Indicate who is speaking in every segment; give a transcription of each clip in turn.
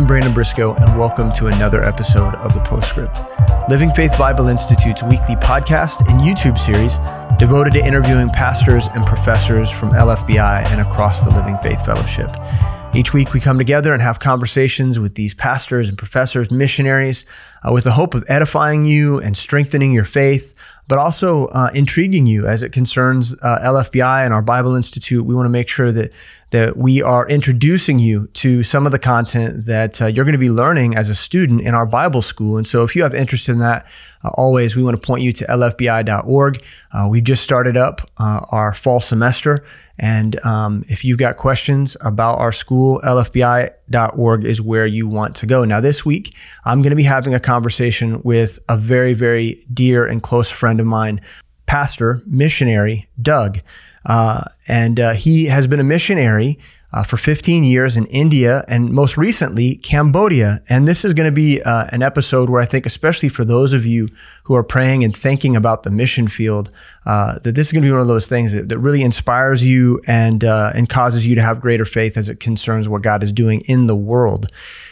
Speaker 1: I'm Brandon Briscoe, and welcome to another episode of The Postscript, Living Faith Bible Institute's weekly podcast and YouTube series devoted to interviewing pastors and professors from LFBI and across the Living Faith Fellowship. Each week, we come together and have conversations with these pastors and professors, missionaries, uh, with the hope of edifying you and strengthening your faith, but also uh, intriguing you as it concerns uh, LFBI and our Bible Institute. We want to make sure that that we are introducing you to some of the content that uh, you're going to be learning as a student in our Bible school. And so, if you have interest in that, uh, always we want to point you to lfbi.org. Uh, we just started up uh, our fall semester. And um, if you've got questions about our school, lfbi.org is where you want to go. Now, this week, I'm going to be having a conversation with a very, very dear and close friend of mine, pastor, missionary, Doug. Uh, and uh, he has been a missionary uh, for 15 years in India and most recently Cambodia. And this is going to be uh, an episode where I think, especially for those of you who are praying and thinking about the mission field, uh, that this is going to be one of those things that, that really inspires you and uh, and causes you to have greater faith as it concerns what God is doing in the world.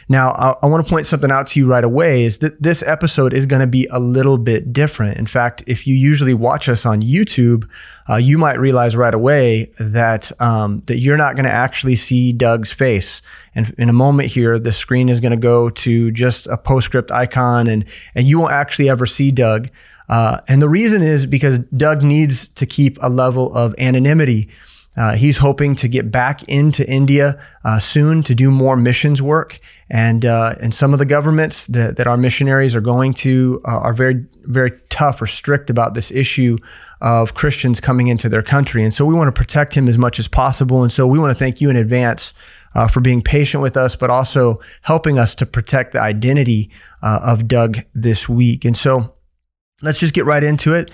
Speaker 1: Now, I, I want to point something out to you right away is that this episode is going to be a little bit different. In fact, if you usually watch us on YouTube, uh, you might realize right away that um, that you're not going to actually see Doug's face. And in a moment here, the screen is going to go to just a postscript icon, and and you won't actually ever see Doug. Uh, and the reason is because Doug needs to keep a level of anonymity. Uh, he's hoping to get back into India uh, soon to do more missions work, and uh, and some of the governments that, that our missionaries are going to uh, are very very tough or strict about this issue of Christians coming into their country, and so we want to protect him as much as possible, and so we want to thank you in advance. Uh, for being patient with us, but also helping us to protect the identity uh, of Doug this week. And so let's just get right into it.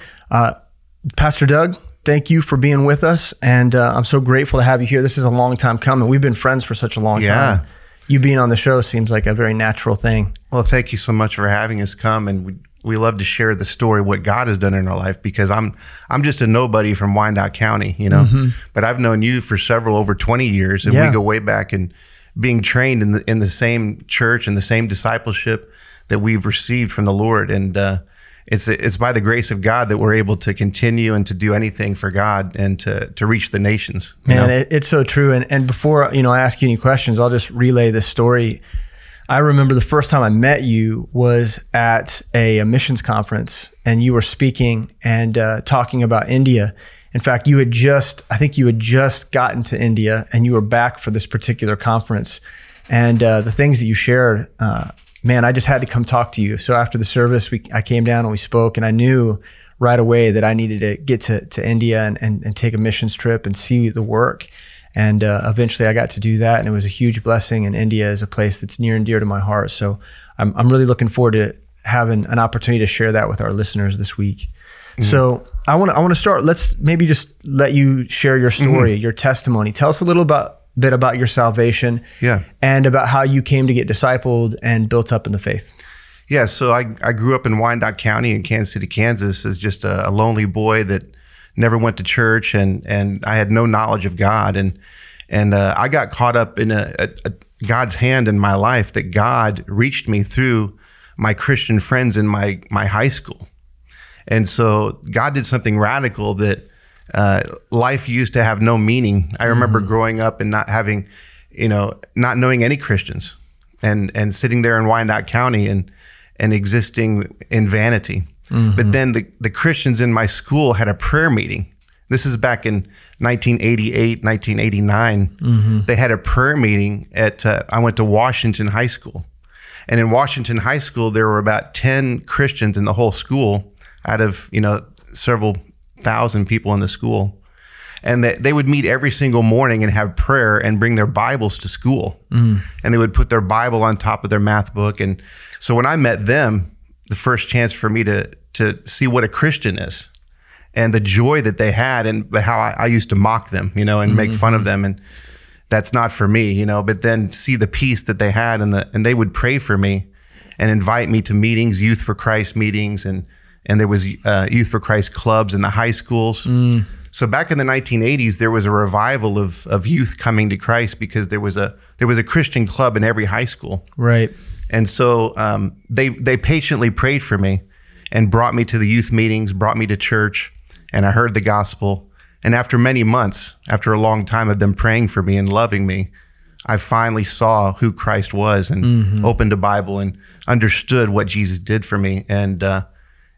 Speaker 1: Pastor Doug, thank you for being with us. And uh, I'm so grateful to have you here. This is a long time coming. We've been friends for such a long
Speaker 2: Yeah.
Speaker 1: time. You being on the show seems like a very natural thing.
Speaker 2: Well, thank you so much for having us come, and we we love to share the story what God has done in our life because I'm I'm just a nobody from Wyandotte County, you know, but I've known you for several over 20 years, and
Speaker 1: Yeah.
Speaker 2: we go way back and being trained in the in the same church and the same discipleship that we've received from the Lord, and uh, it's it's by the grace of God that we're able to continue and to do anything for God and to to reach the nations.
Speaker 1: Man, it, it's so true. And and before you know, I ask you any questions, I'll just relay this story. I remember the first time I met you was at a, a missions conference, and you were speaking and uh, talking about India. In fact, you had just, I think you had just gotten to India, and you were back for this particular conference. And uh, the things that you shared, uh, man, I just had to come talk to you. So after the service, we, I came down and we spoke, and I knew right away that I needed to get to, to India and, and, and take a missions trip and see the work. And uh, eventually I got to do that, and it was a huge blessing. And India is a place that's near and dear to my heart. So I'm, I'm really looking forward to having an opportunity to share that with our listeners this week. So I want to I want to start. Let's maybe just let you share your story, your testimony. Tell us a little about bit about your salvation,
Speaker 2: Yeah.
Speaker 1: and about how you came to get discipled and built up in the faith.
Speaker 2: Yeah, so I, I grew up in Wyandotte County in Kansas City, Kansas, as just a, a lonely boy that never went to church, and and I had no knowledge of God, and and uh, I got caught up in a, a, a God's hand in my life that God reached me through my Christian friends in my my high school, and so God did something radical that uh, life used to have no meaning. I remember growing up and not having, you know, not knowing any Christians, and and sitting there in Wyandotte County and and existing in vanity. But then the the Christians in my school had a prayer meeting. This is back in 1988, 1989. They had a prayer meeting at. Uh, I went to Washington High School, and in Washington High School there were about 10 Christians in the whole school, out of you know several thousand people in the school. And that they would meet every single morning and have prayer and bring their bibles to school. Mm. And they would put their bible on top of their math book. And so when i met them the first chance for me to to see what a christian is and the joy that they had and how i, I used to mock them you know and make mm-hmm. fun of them. And that's not for me you know but then see the peace that they had and the and they would pray for me and invite me to meetings youth for christ meetings and and there was uh, youth for christ clubs in the high schools So back in the 1980s, there was a revival of, of youth coming to Christ because there was a there was a Christian club in every high school.
Speaker 1: Right.
Speaker 2: And so um, they they patiently prayed for me and brought me to the youth meetings, brought me to church, and I heard the gospel. And after many months, after a long time of them praying for me and loving me, I finally saw who Christ was and mm-hmm. opened a Bible and understood what Jesus did for me. And uh,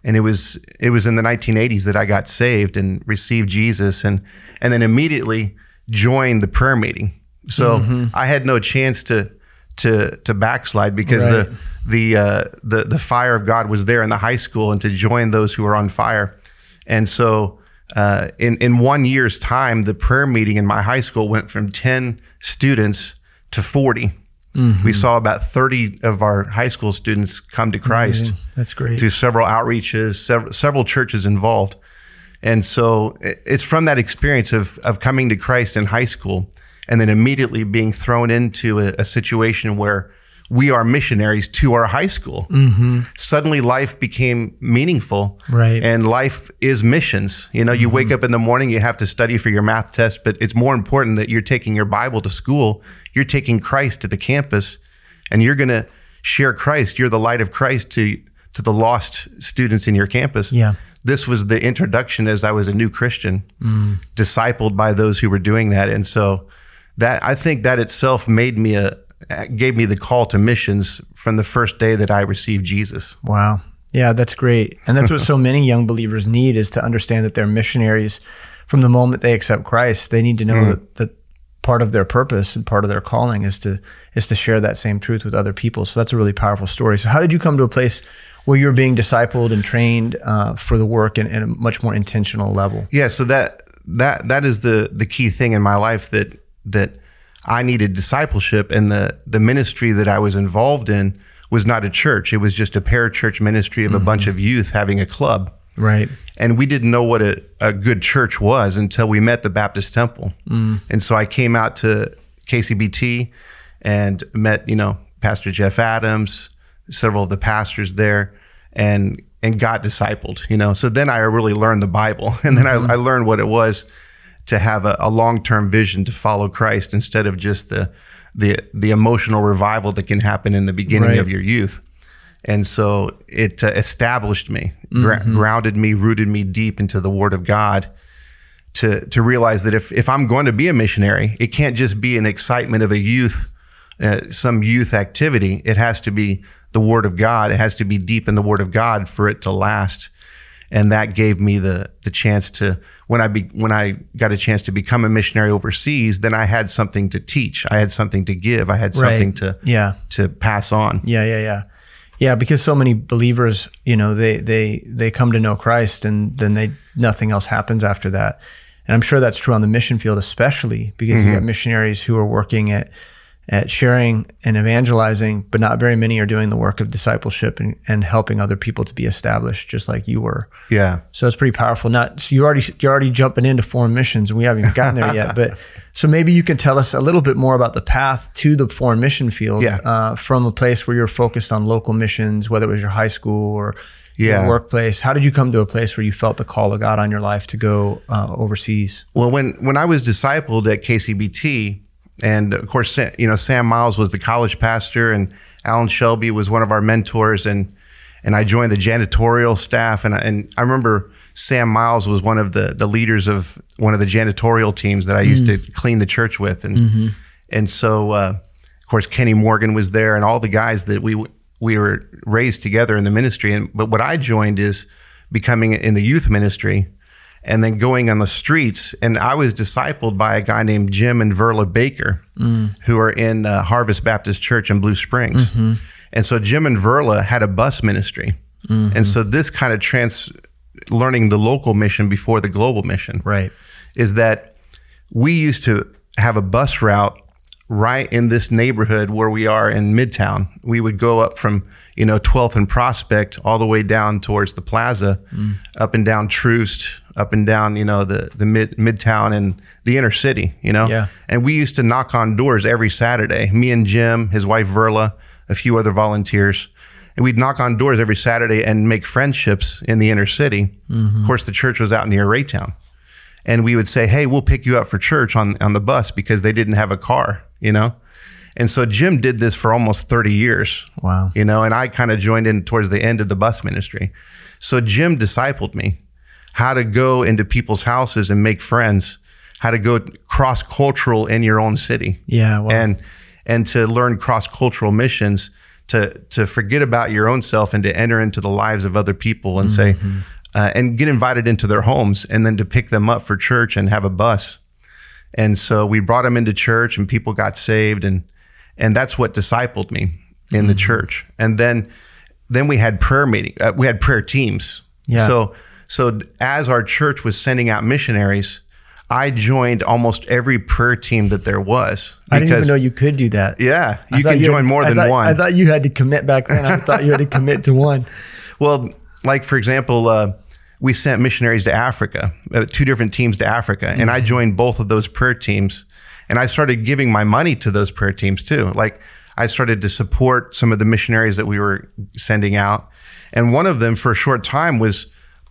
Speaker 2: and it was it was in the 1980s that I got saved and received Jesus, and and then immediately joined the prayer meeting. So mm-hmm. I had no chance to to to backslide because right. the the uh, the the fire of God was there in the high school, and to join those who were on fire. And so, uh, in in one year's time, the prayer meeting in my high school went from ten students to forty. Mm-hmm. We saw about 30 of our high school students come to Christ. Mm-hmm.
Speaker 1: That's great.
Speaker 2: Through several outreaches, several, several churches involved. And so it's from that experience of, of coming to Christ in high school and then immediately being thrown into a, a situation where we are missionaries to our high school. Mm-hmm. Suddenly, life became meaningful,
Speaker 1: right?
Speaker 2: And life is missions. You know, you mm-hmm. wake up in the morning, you have to study for your math test, but it's more important that you're taking your Bible to school. You're taking Christ to the campus, and you're going to share Christ. You're the light of Christ to to the lost students in your campus.
Speaker 1: Yeah.
Speaker 2: This was the introduction as I was a new Christian, mm. discipled by those who were doing that, and so that I think that itself made me a gave me the call to missions from the first day that I received Jesus.
Speaker 1: Wow. Yeah, that's great. And that's what so many young believers need is to understand that they're missionaries from the moment they accept Christ. They need to know mm. that, that part of their purpose and part of their calling is to is to share that same truth with other people. So that's a really powerful story. So how did you come to a place where you're being discipled and trained uh, for the work in, in, a much more intentional level?
Speaker 2: Yeah, so that that that is the the key thing in my life that that I needed discipleship, and the the ministry that I was involved in was not a church; it was just a parachurch ministry of mm-hmm. a bunch of youth having a club.
Speaker 1: Right.
Speaker 2: And we didn't know what a, a good church was until we met the Baptist Temple. Mm. And so I came out to KCBT and met, you know, Pastor Jeff Adams, several of the pastors there, and and got discipled, you know. So then I really learned the Bible, and then mm-hmm. I, I learned what it was to have a, a long term vision to follow Christ instead of just the the the emotional revival that can happen in the beginning right. of your youth. And so it uh, established me, mm-hmm. grounded me, rooted me deep into the Word of God. To, to realize that if, if I'm going to be a missionary, it can't just be an excitement of a youth, uh, some youth activity. It has to be the Word of God. It has to be deep in the Word of God for it to last and that gave me the the chance to when I be, when I got a chance to become a missionary overseas, then I had something to teach. I had something to give. I had something right. to
Speaker 1: yeah
Speaker 2: to pass on.
Speaker 1: Yeah, yeah, yeah. Yeah, because so many believers, you know, they they they come to know Christ and then they nothing else happens after that. And I'm sure that's true on the mission field especially because mm-hmm. you got missionaries who are working at at sharing and evangelizing, but not very many are doing the work of discipleship and, and helping other people to be established, just like you were.
Speaker 2: Yeah.
Speaker 1: So it's pretty powerful. Not so you already you're already jumping into foreign missions, and we haven't even gotten there yet. But so maybe you can tell us a little bit more about the path to the foreign mission field.
Speaker 2: Yeah.
Speaker 1: Uh, from a place where you're focused on local missions, whether it was your high school or yeah. your workplace. How did you come to a place where you felt the call of God on your life to go uh, overseas?
Speaker 2: Well, when when I was discipled at KCBT and of course, you know, Sam Miles was the college pastor, and Alan Shelby was one of our mentors, and and I joined the janitorial staff, and I, and I remember Sam Miles was one of the the leaders of one of the janitorial teams that I used mm. to clean the church with, and mm-hmm. and so uh, of course Kenny Morgan was there, and all the guys that we we were raised together in the ministry, and but what I joined is becoming in the youth ministry and then going on the streets. And I was discipled by a guy named Jim and Verla Baker, mm. who are in uh, Harvest Baptist Church in Blue Springs. Mm-hmm. And so Jim and Verla had a bus ministry. Mm-hmm. And so this kind of trans learning the local mission before the global mission.
Speaker 1: Right.
Speaker 2: Is that we used to have a bus route right in this neighborhood where we are in Midtown. We would go up from, you know, 12th and Prospect all the way down towards the plaza, mm. up and down Troost, up and down, you know, the the mid midtown and the inner city, you know.
Speaker 1: Yeah.
Speaker 2: And we used to knock on doors every Saturday. Me and Jim, his wife Verla, a few other volunteers. And we'd knock on doors every Saturday and make friendships in the inner city. Mm-hmm. Of course, the church was out near Raytown. and we would say, "Hey, we'll pick you up for church on on the bus because they didn't have a car," you know. And so Jim did this for almost 30 years.
Speaker 1: Wow.
Speaker 2: You know, and I kind of joined in towards the end of the bus ministry. So Jim discipled me how to go into people's houses and make friends, how to go cross cultural in your own city.
Speaker 1: Yeah. Wow.
Speaker 2: And and to learn cross cultural missions, to to forget about your own self and to enter into the lives of other people and say uh, and get invited into their homes and then to pick them up for church and have a bus. And so we brought them into church and people got saved and and that's what discipled me in the church. And then then we had prayer meeting. Uh, we had prayer teams.
Speaker 1: Yeah.
Speaker 2: So so as our church was sending out missionaries, I joined almost every prayer team that there was.
Speaker 1: I didn't even know you could do that.
Speaker 2: Yeah,
Speaker 1: I
Speaker 2: you can
Speaker 1: had-
Speaker 2: join more
Speaker 1: I
Speaker 2: than
Speaker 1: thought-
Speaker 2: one.
Speaker 1: I thought you had to commit back then. I thought you had to commit to one.
Speaker 2: Well, like for example, uh, we sent missionaries to Africa, uh, two different teams to Africa, and
Speaker 1: Mm-hmm.
Speaker 2: I joined both of those prayer teams, and I started giving my money to those prayer teams too. Like I started to support some of the missionaries that we were sending out, and one of them for a short time was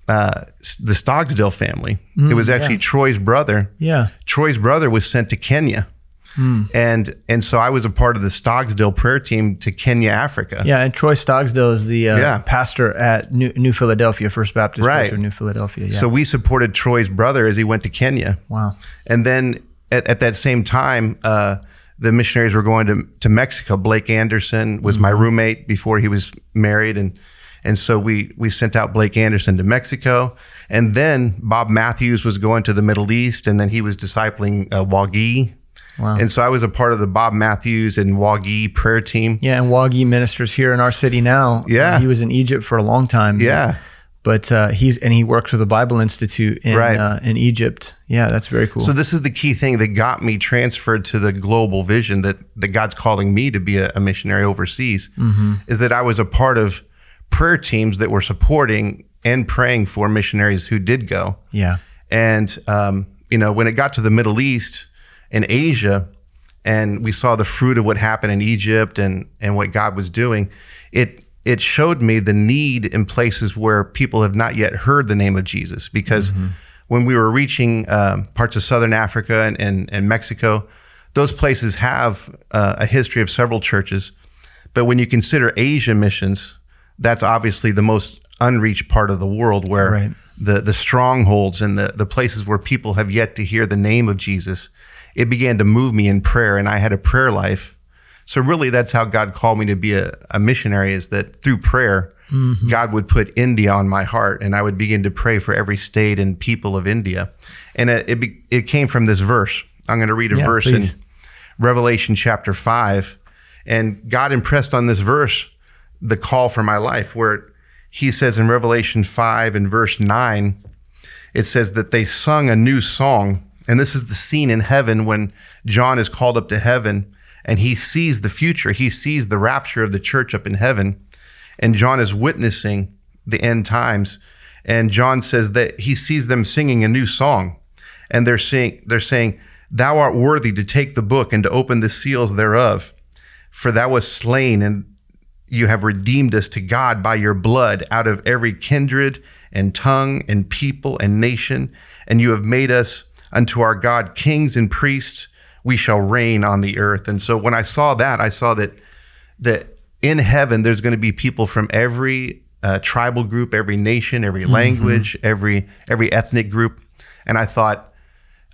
Speaker 2: uh, the Stogsdale family. it was actually
Speaker 1: Mm, yeah.
Speaker 2: Troy's brother.
Speaker 1: Yeah.
Speaker 2: Troy's brother was sent to Kenya.
Speaker 1: Hmm.
Speaker 2: And and so I was a part of the Stogsdale prayer team to Kenya, Africa.
Speaker 1: Yeah. And Troy Stogsdale is the uh,
Speaker 2: Yeah.
Speaker 1: pastor at New, New Philadelphia, First Baptist
Speaker 2: Right.
Speaker 1: Church of New Philadelphia. Yeah.
Speaker 2: So we supported Troy's brother as he went to Kenya.
Speaker 1: wow.
Speaker 2: And then at, at that same time, uh, the missionaries were going to, to Mexico. Blake Anderson was my roommate before he was married. And, and so we, we sent out Blake Anderson to Mexico. And then Bob Matthews was going to the Middle East, and then he was discipling uh, Wagi.
Speaker 1: Wow.
Speaker 2: And so I was a part of the Bob Matthews and Wagi prayer team.
Speaker 1: Yeah. And Wagi ministers here in our city now.
Speaker 2: Yeah.
Speaker 1: He was in Egypt for a long time.
Speaker 2: Yeah.
Speaker 1: But uh, he's and he works with the Bible Institute in
Speaker 2: Right.
Speaker 1: uh, in Egypt. Yeah, that's very cool.
Speaker 2: So this is the key thing that got me transferred to the global vision that, that God's calling me to be a, a missionary overseas is that I was a part of prayer teams that were supporting and praying for missionaries who did go.
Speaker 1: yeah.
Speaker 2: And um, you know, when it got to the Middle East and Asia, and we saw the fruit of what happened in Egypt and and what God was doing, it it showed me the need in places where people have not yet heard the name of Jesus. Because when we were reaching um, parts of Southern Africa and, and, and Mexico, those places have uh, a history of several churches. But when you consider Asia missions, that's obviously the most unreached part of the world where
Speaker 1: Right.
Speaker 2: the, the strongholds and the, the places where people have yet to hear the name of Jesus, it began to move me in prayer. And I had a prayer life. So really that's how God called me to be a, a missionary is that through prayer, mm-hmm. God would put India on my heart and I would begin to pray for every state and people of India. And it, it, be, it came from this verse. I'm going to read a
Speaker 1: Yeah,
Speaker 2: verse
Speaker 1: please.
Speaker 2: in Revelation chapter 5. And God impressed on this verse the call for my life, where he says in Revelation 5 and verse 9, it says that they sung a new song. And this is the scene in heaven when John is called up to heaven and he sees the future. He sees the rapture of the church up in heaven. And John is witnessing the end times. And John says that he sees them singing a new song. And they're saying, they're saying, Thou art worthy to take the book and to open the seals thereof. For thou wast slain, and you have redeemed us to God by your blood out of every kindred and tongue and people and nation. And you have made us unto our God kings and priests. We shall reign on the earth. And so when I saw that, I saw that that in heaven there's going to be people from every uh, tribal group, every nation, every language, every every ethnic group. And I thought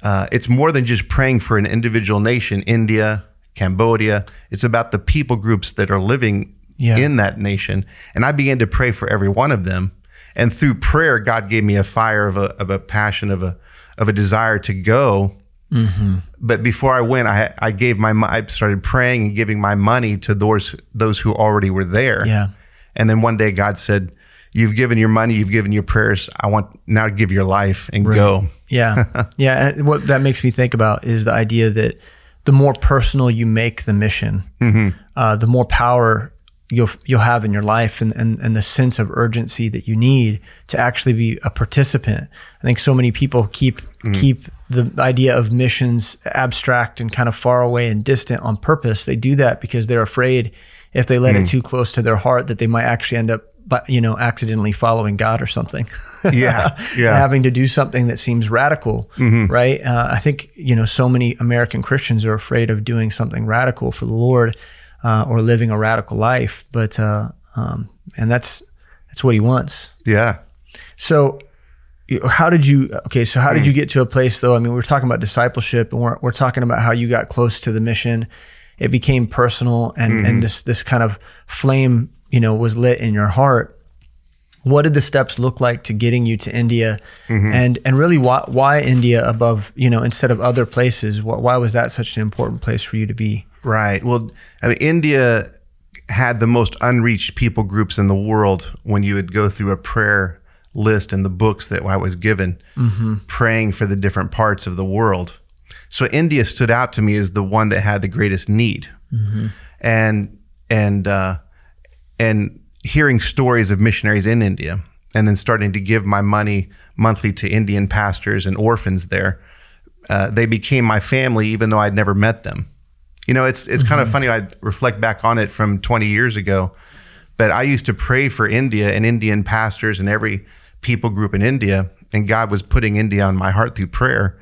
Speaker 2: uh, it's more than just praying for an individual nation, India, Cambodia. It's about the people groups that are living
Speaker 1: Yeah.
Speaker 2: in that nation. And I began to pray for every one of them. And through prayer, God gave me a fire of a, of a passion, of a, of a desire to go. But before I went, I, I gave my, I started praying and giving my money to those, those who already were there.
Speaker 1: Yeah.
Speaker 2: And then one day God said, You've given your money, you've given your prayers. I want now to give your life and go.
Speaker 1: Yeah. yeah. And what that makes me think about is the idea that the more personal you make the mission, uh, the more power you'll you'll have in your life and, and, and the sense of urgency that you need to actually be a participant. I think so many people keep mm-hmm. keep the idea of missions abstract and kind of far away and distant on purpose. They do that because they're afraid if they let it mm. too close to their heart that they might actually end up but you know, accidentally following God or something.
Speaker 2: Yeah, yeah.
Speaker 1: Having to do something that seems radical, mm-hmm. right? Uh, I think you know, so many American Christians are afraid of doing something radical for the Lord uh, or living a radical life, but uh, um, and that's that's what He wants.
Speaker 2: Yeah.
Speaker 1: So, how did you? Okay, so how did you get to a place though? I mean, we're talking about discipleship, and we're we're talking about how you got close to the mission. It became personal, and and this this kind of flame, you know, was lit in your heart. What did the steps look like to getting you to India, and and really why why India above you know instead of other places? Why, why was that such an important place for you to be?
Speaker 2: Right. Well, I mean, India had the most unreached people groups in the world when you would go through a prayer list in the books that I was given, praying for the different parts of the world. So India stood out to me as the one that had the greatest need, and and uh, and hearing stories of missionaries in India, and then starting to give my money monthly to Indian pastors and orphans there. Uh, they became my family, even though I'd never met them. You know, it's it's kind of funny. I reflect back on it from 20 years ago, but I used to pray for India and Indian pastors and every people group in India, and God was putting India on my heart through prayer.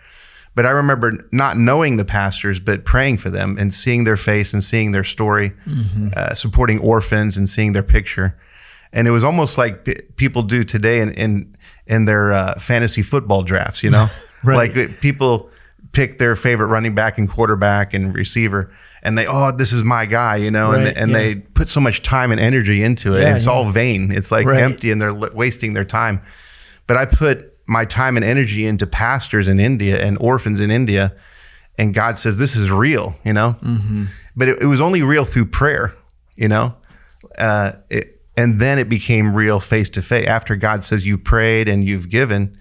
Speaker 2: But I remember not knowing the pastors, but praying for them and seeing their face and seeing their story, uh, supporting orphans and seeing their picture. And it was almost like p- people do today in in, in their uh, fantasy football drafts. You know,
Speaker 1: Right.
Speaker 2: like uh, people pick their favorite running back and quarterback and receiver, and they oh this is my guy. You know,
Speaker 1: Right,
Speaker 2: and and
Speaker 1: yeah.
Speaker 2: they put so much time and energy into it.
Speaker 1: Yeah,
Speaker 2: and it's
Speaker 1: yeah.
Speaker 2: all vain. It's like
Speaker 1: Right.
Speaker 2: empty, and they're li- wasting their time. But I put my time and energy into pastors in India and orphans in India, and God says this is real, you know. Mm-hmm. But it, it was only real through prayer, you know. Uh, it, and then it became real face to face. After God says you prayed and you've given,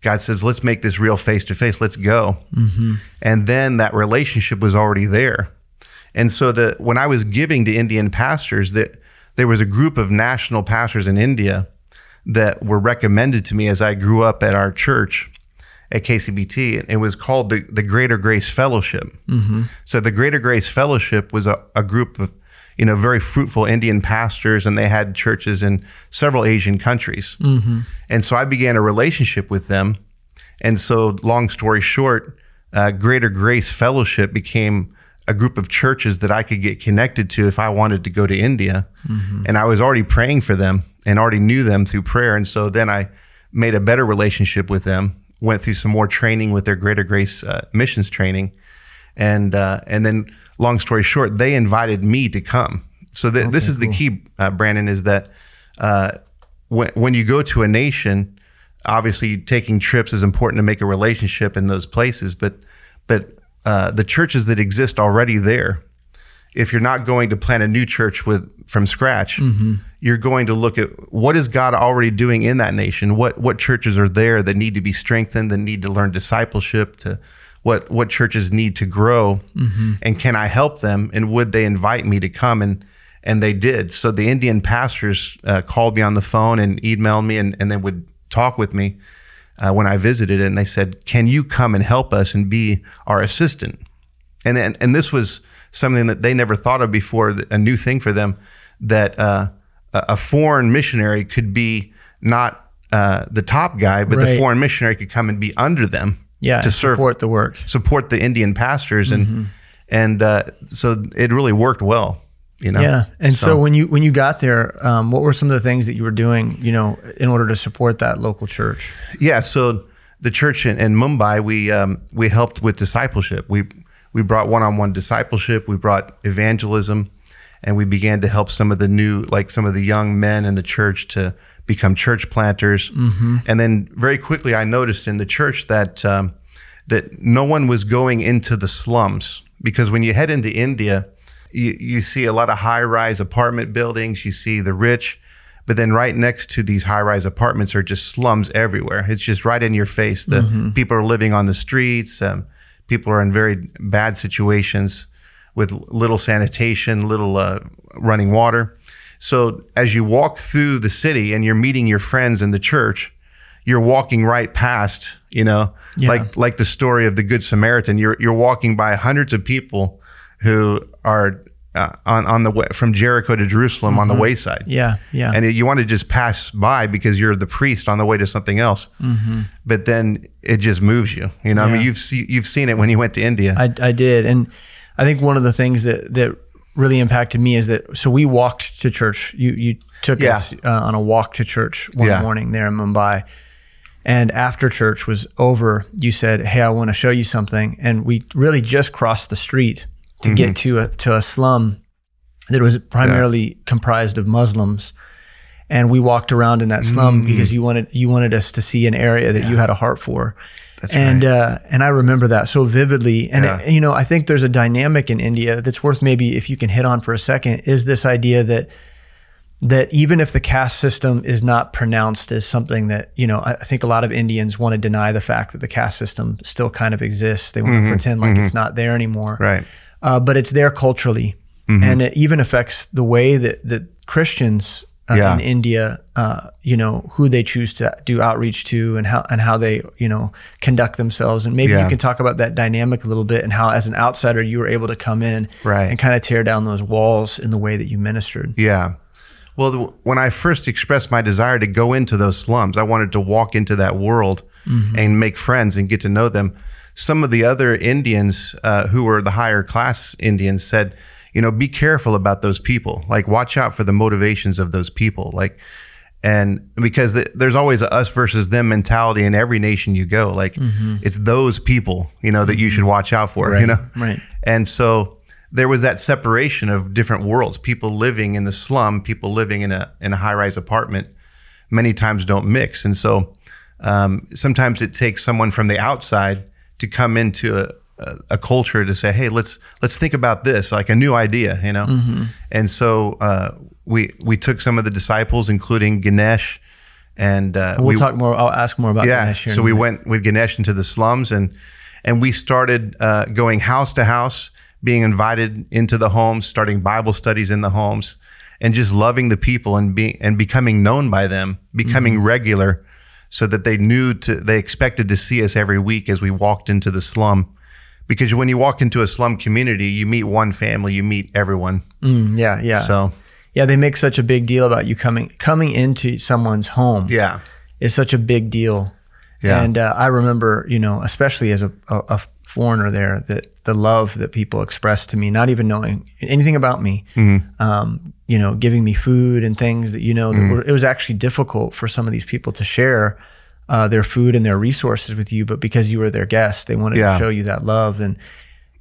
Speaker 2: God says let's make this real face to face. Let's go. Mm-hmm. And then that relationship was already there. And so the when I was giving to Indian pastors, that there was a group of national pastors in India that were recommended to me as I grew up at our church at KCBT. It was called the, the Greater Grace Fellowship. So the Greater Grace Fellowship was a, a group of, you know, very fruitful Indian pastors, and they had churches in several Asian countries. And so I began a relationship with them. And so, long story short, uh, Greater Grace Fellowship became a group of churches that I could get connected to if I wanted to go to India. And I was already praying for them and already knew them through prayer. And so then I made a better relationship with them, went through some more training with their Greater Grace uh, missions training. And, uh, and then, long story short, they invited me to come. So th- this is the key, uh, Brandon, is that uh, when, when you go to a nation, obviously taking trips is important to make a relationship in those places but but uh, the churches that exist already there if you're not going to plant a new church with from scratch you're going to look at what is god already doing in that nation? What what churches are there that need to be strengthened that need to learn discipleship to what what churches need to grow and can i help them and would they invite me to come? And and they did. So the indian pastors uh, called me on the phone and emailed me and, and they would talk with me uh, when I visited, and they said, "Can you come and help us and be our assistant?" And and, and this was something that they never thought of before, a new thing for them, that uh, a a foreign missionary could be not uh, the top guy, but the foreign missionary could come and be under them
Speaker 1: Yeah,
Speaker 2: to serve
Speaker 1: support the work.
Speaker 2: support the Indian pastors, and and uh, so it really worked well, you know.
Speaker 1: Yeah. And so, when you when you got there, um, what were some of the things that you were doing, you know, in order to support that local church?
Speaker 2: Yeah, so the church in, in Mumbai, we um, we helped with discipleship. We we brought one-on-one discipleship. We brought evangelism, and we began to help some of the new, like some of the young men in the church, to become church planters. And then very quickly, I noticed in the church that um, that no one was going into the slums because when you head into India, you, you see a lot of high-rise apartment buildings. You see the rich. But then right next to these high-rise apartments are just slums everywhere. It's just right in your face. The people are living on the streets. Um, people are in very bad situations with little sanitation, little uh, running water. So as you walk through the city and you're meeting your friends in the church, you're walking right past, you know,
Speaker 1: Yeah.
Speaker 2: like like the story of the Good Samaritan. You're you're walking by hundreds of people who are uh, on on the way from Jericho to Jerusalem on the
Speaker 1: Mm-hmm.
Speaker 2: wayside.
Speaker 1: Yeah, yeah.
Speaker 2: And you want to just pass by because you're the priest on the way to something else. But then it just moves you. You know, I mean,
Speaker 1: Mm-hmm.
Speaker 2: You've see, you've seen it when you went to India.
Speaker 1: I, I did, and I think one of the things that that really impacted me is that so we walked to church. You you took
Speaker 2: Yeah.
Speaker 1: us uh, on a walk to church one
Speaker 2: Yeah.
Speaker 1: morning there in Mumbai, and after church was over, you said, "Hey, I want to show you something," and we really just crossed the street to
Speaker 2: Mm-hmm.
Speaker 1: get to a to a slum that was primarily comprised of Muslims. And we walked around in that slum
Speaker 2: Mm.
Speaker 1: because you wanted you wanted us to see an area that you had a heart for.
Speaker 2: That's
Speaker 1: and uh, and I remember that so vividly. And
Speaker 2: Yeah.
Speaker 1: it- you know, I think there's a dynamic in India that's worth maybe if you can hit on for a second is this idea that that even if the caste system is not pronounced as something that you know, I, I think a lot of Indians want to deny the fact that the caste system still kind of exists. They want to pretend like it's not there anymore
Speaker 2: Mm-hmm. right.
Speaker 1: uh, but it's there culturally,
Speaker 2: Mm-hmm.
Speaker 1: and it even affects the way that that Christians uh,
Speaker 2: Yeah.
Speaker 1: in India, uh, you know, who they choose to do outreach to, and how and how they you know conduct themselves. And maybe
Speaker 2: Yeah.
Speaker 1: you can talk about that dynamic a little bit, and how as an outsider you were able to come in
Speaker 2: Right.
Speaker 1: and kind of tear down those walls in the way that you ministered.
Speaker 2: Yeah. Well, when I first expressed my desire to go into those slums, I wanted to walk into that world and make friends and get to know them. Some of the other Indians uh, who were the higher class Indians said, you know, be careful about those people. Like, watch out for the motivations of those people. Like, and because th- there's always a us versus them mentality in every nation you go. Like, it's those people, you know, that you should watch out for, you
Speaker 1: Right,
Speaker 2: know?
Speaker 1: right.
Speaker 2: And so there was that separation of different worlds. People living in the slum, people living in a in a high rise apartment, many times don't mix. And so um, sometimes it takes someone from the outside to come into a, a, culture to say, "Hey, let's let's think about this," like a new idea, you know. And so uh, we we took some of the disciples, including Ganesh, and uh,
Speaker 1: We'll
Speaker 2: we
Speaker 1: talk more. I'll ask more about
Speaker 2: yeah.
Speaker 1: Ganesh here.
Speaker 2: So we
Speaker 1: minute.
Speaker 2: went with Ganesh into the slums and and we started uh, going house to house, being invited into the homes, starting Bible studies in the homes, and just loving the people and being and becoming known by them, becoming
Speaker 1: Mm-hmm.
Speaker 2: regular, so that they knew to they expected to see us every week as we walked into the slum. Because when you walk into a slum community, you meet one family, you meet everyone.
Speaker 1: Mm, yeah, yeah.
Speaker 2: So
Speaker 1: yeah, they make such a big deal about you coming coming into someone's home.
Speaker 2: yeah,
Speaker 1: is such a big deal.
Speaker 2: Yeah.
Speaker 1: And uh, I remember, you know, especially as a, a, a foreigner there, that the love that people expressed to me, not even knowing anything about me, um, you know, giving me food and things that, you know, that were, it was actually difficult for some of these people to share uh, their food and their resources with you. But because you were their guest, they wanted
Speaker 2: Yeah.
Speaker 1: to show you that love. And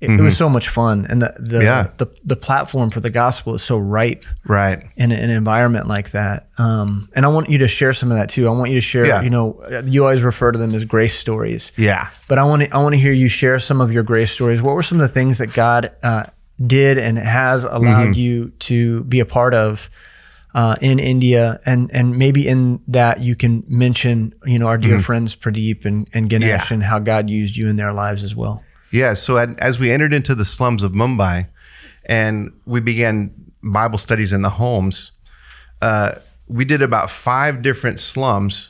Speaker 1: it, it was so much fun. And the, the,
Speaker 2: Yeah.
Speaker 1: the, the platform for the gospel is so ripe
Speaker 2: right.
Speaker 1: in an environment like that. Um, and I want you to share some of that too. I want you to share,
Speaker 2: Yeah.
Speaker 1: you know, you always refer to them as grace stories,
Speaker 2: Yeah.
Speaker 1: but I want to, I want to hear you share some of your grace stories. What were some of the things that God uh, did and has allowed
Speaker 2: Mm-hmm.
Speaker 1: you to be a part of uh, in India? And, and maybe in that you can mention, you know, our dear friends Pradeep and, and Ganesh
Speaker 2: Mm-hmm. Yeah.
Speaker 1: and how God used you in their lives as well.
Speaker 2: Yeah. So at, as we entered into the slums of Mumbai, and we began Bible studies in the homes, uh, we did about five different slums,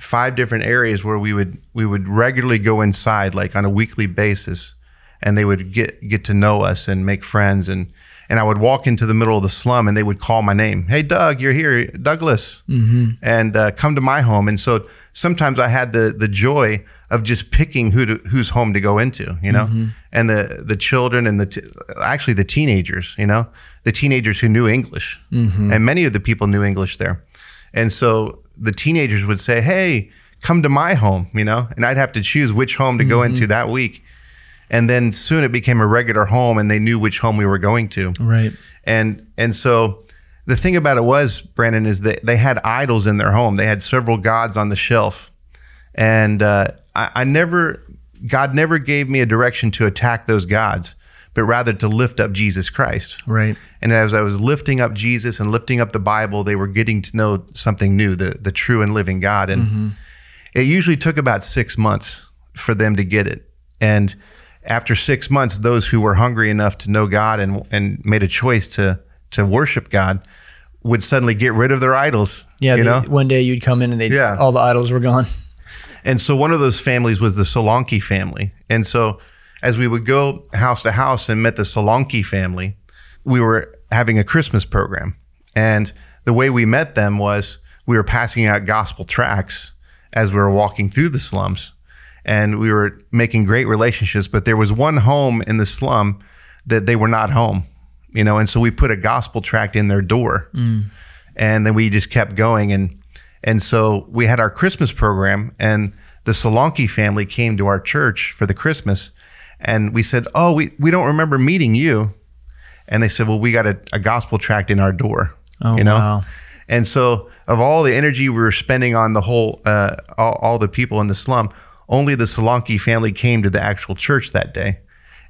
Speaker 2: five different areas where we would we would regularly go inside, like on a weekly basis, and they would get get to know us and make friends and. And I would walk into the middle of the slum, and they would call my name. Hey, Doug, you're here, Douglas, mm-hmm. and uh, come to my home. And so sometimes I had the the joy of just picking who to, whose home to go into, you know, mm-hmm. and the the children and the t- actually the teenagers, you know, the teenagers who knew English, mm-hmm. and many of the people knew English there, and so the teenagers would say, "Hey, come to my home," you know, and I'd have to choose which home to go into that week. And then soon it became a regular home, and they knew which home we were going to.
Speaker 1: Right.
Speaker 2: and and so the thing about it was brandon is that they had idols in their home. They had several gods on the shelf. And uh, I, I never god never gave me a direction to attack those gods but rather to lift up jesus christ.
Speaker 1: Right.
Speaker 2: and as i was lifting up jesus and lifting up the bible they were getting to know something new the, the true and living god. And it usually took about six months for them to get it. And after six months those who were hungry enough to know god and, and made a choice to to worship god would suddenly get rid of their idols
Speaker 1: Yeah.
Speaker 2: you
Speaker 1: they-
Speaker 2: know
Speaker 1: one day you'd come in and they
Speaker 2: Yeah.
Speaker 1: all the idols were gone.
Speaker 2: and so one of those families was the Solanki family. And so as we would go house to house and met the Solanki family, we were having a Christmas program, and the way we met them was we were passing out gospel tracts as we were walking through the slums, and we were making great relationships. But there was one home in the slum that they were not home, you know, and so we put a gospel tract in their door, and then we just kept going and and so we had our Christmas program, and the Solanki family came to our church for the Christmas, and we said, "Oh, we we don't remember meeting you," and they said, "Well, we got a, a gospel tract in our door."
Speaker 1: Oh,
Speaker 2: you know.
Speaker 1: wow.
Speaker 2: And so, of all the energy we were spending on the whole, uh, all, all the people in the slum, only the Solanki family came to the actual church that day,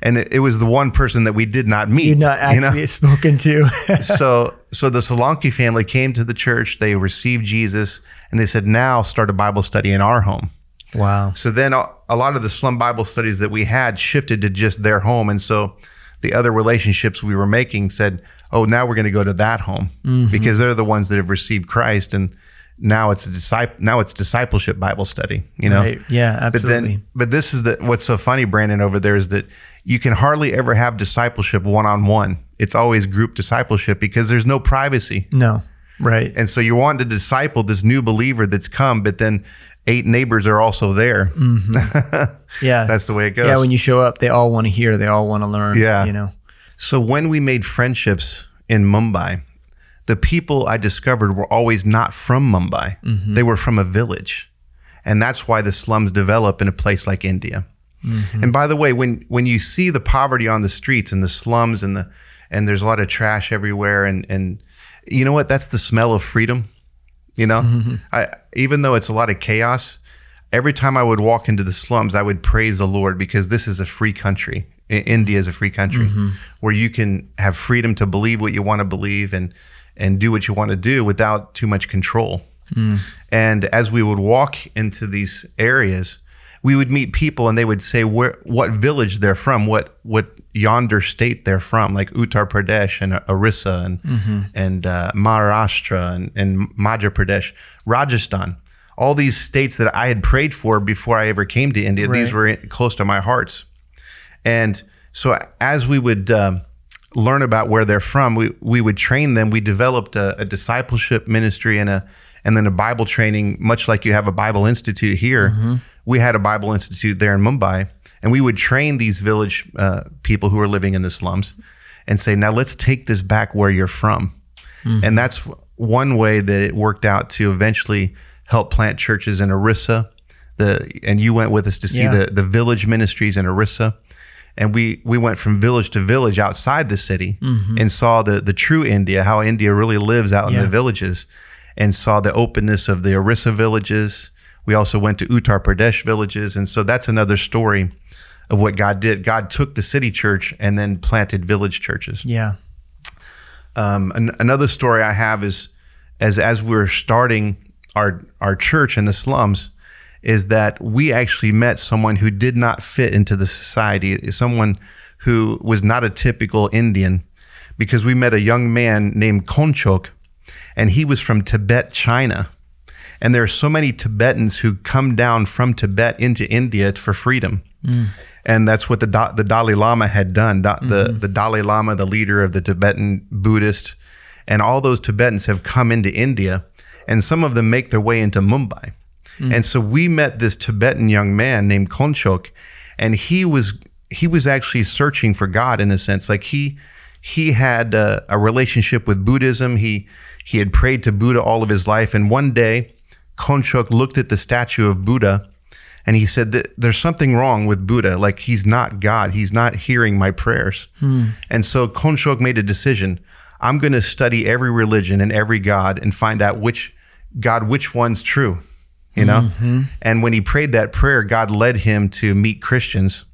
Speaker 2: and it, it was the one person that we did not meet.
Speaker 1: You're not
Speaker 2: you know?
Speaker 1: actually spoken to.
Speaker 2: so so the Solanki family came to the church, they received Jesus, and they said, "Now start a Bible study in our home."
Speaker 1: wow.
Speaker 2: So then a, a lot of the slum Bible studies that we had shifted to just their home, and so the other relationships we were making said, "Oh, now we're going to go to that home mm-hmm. because they're the ones that have received Christ, and now it's a disciple. Now it's discipleship Bible study." You know,
Speaker 1: Right. Yeah,
Speaker 2: but
Speaker 1: absolutely.
Speaker 2: then, but this is the what's so funny, Brandon, over there is that you can hardly ever have discipleship one on one. It's always group discipleship because there's no privacy.
Speaker 1: no. Right.
Speaker 2: And so you're wanting to disciple this new believer that's come, but then eight neighbors are also there. Mm-hmm.
Speaker 1: yeah.
Speaker 2: That's the way it goes.
Speaker 1: yeah, when you show up, they all want to hear, they all want to learn.
Speaker 2: Yeah.
Speaker 1: You know.
Speaker 2: so when we made friendships in Mumbai, the people I discovered were always not from Mumbai. Mm-hmm. They were from a village. And that's why the slums develop in a place like India. Mm-hmm. And by the way, when when you see the poverty on the streets and the slums and the and there's a lot of trash everywhere and and you know what? That's the smell of freedom. You know, mm-hmm. I even though it's a lot of chaos, every time I would walk into the slums, I would praise the Lord because this is a free country. India is a free country where you can have freedom to believe what you want to believe and and do what you want to do without too much control. And as we would walk into these areas, we would meet people and they would say where what village they're from, what what yonder state they're from, like Uttar Pradesh and Orissa and and uh, Maharashtra and, and Madhya Pradesh, Rajasthan. All these states that I had prayed for before I ever came to India, these were close to my hearts. And so as we would um, learn about where they're from, we, we would train them. We developed a, a discipleship ministry and a and then a Bible training, much like you have a Bible institute here. We had a Bible institute there in Mumbai, and we would train these village uh, people who are living in the slums, and say, now let's take this back where you're from. And that's one way that it worked out to eventually help plant churches in Orissa. The and you went with us to see
Speaker 1: Yeah.
Speaker 2: the the village ministries in Orissa, and we we went from village to village outside the city and saw the the true India, how India really lives out in the villages, and saw the openness of the Orissa villages. We also went to Uttar Pradesh villages, and so that's another story of what God did. God took the city church and then planted village churches.
Speaker 1: Yeah.
Speaker 2: Um, an, another story I have is as as we were starting our our church in the slums, is that we actually met someone who did not fit into the society, someone who was not a typical Indian, because we met a young man named Konchok, and he was from Tibet, China. And there are so many Tibetans who come down from Tibet into India for freedom. Mm. And that's what the, Da- the Dalai Lama had done. Da- the, mm-hmm. the Dalai Lama, the leader of the Tibetan Buddhist, and all those Tibetans have come into India, and some of them make their way into Mumbai. Mm. And so we met this Tibetan young man named Konchok, and he was he was actually searching for God in a sense. Like he he had a, a relationship with Buddhism. He he had prayed to Buddha all of his life, and one day Konchok looked at the statue of Buddha, and he said that there's something wrong with Buddha. Like he's not God. He's not hearing my prayers. Hmm. And so Konchok made a decision. I'm going to study every religion and every God and find out which God, which one's true. You know, and when he prayed that prayer, God led him to meet Christians,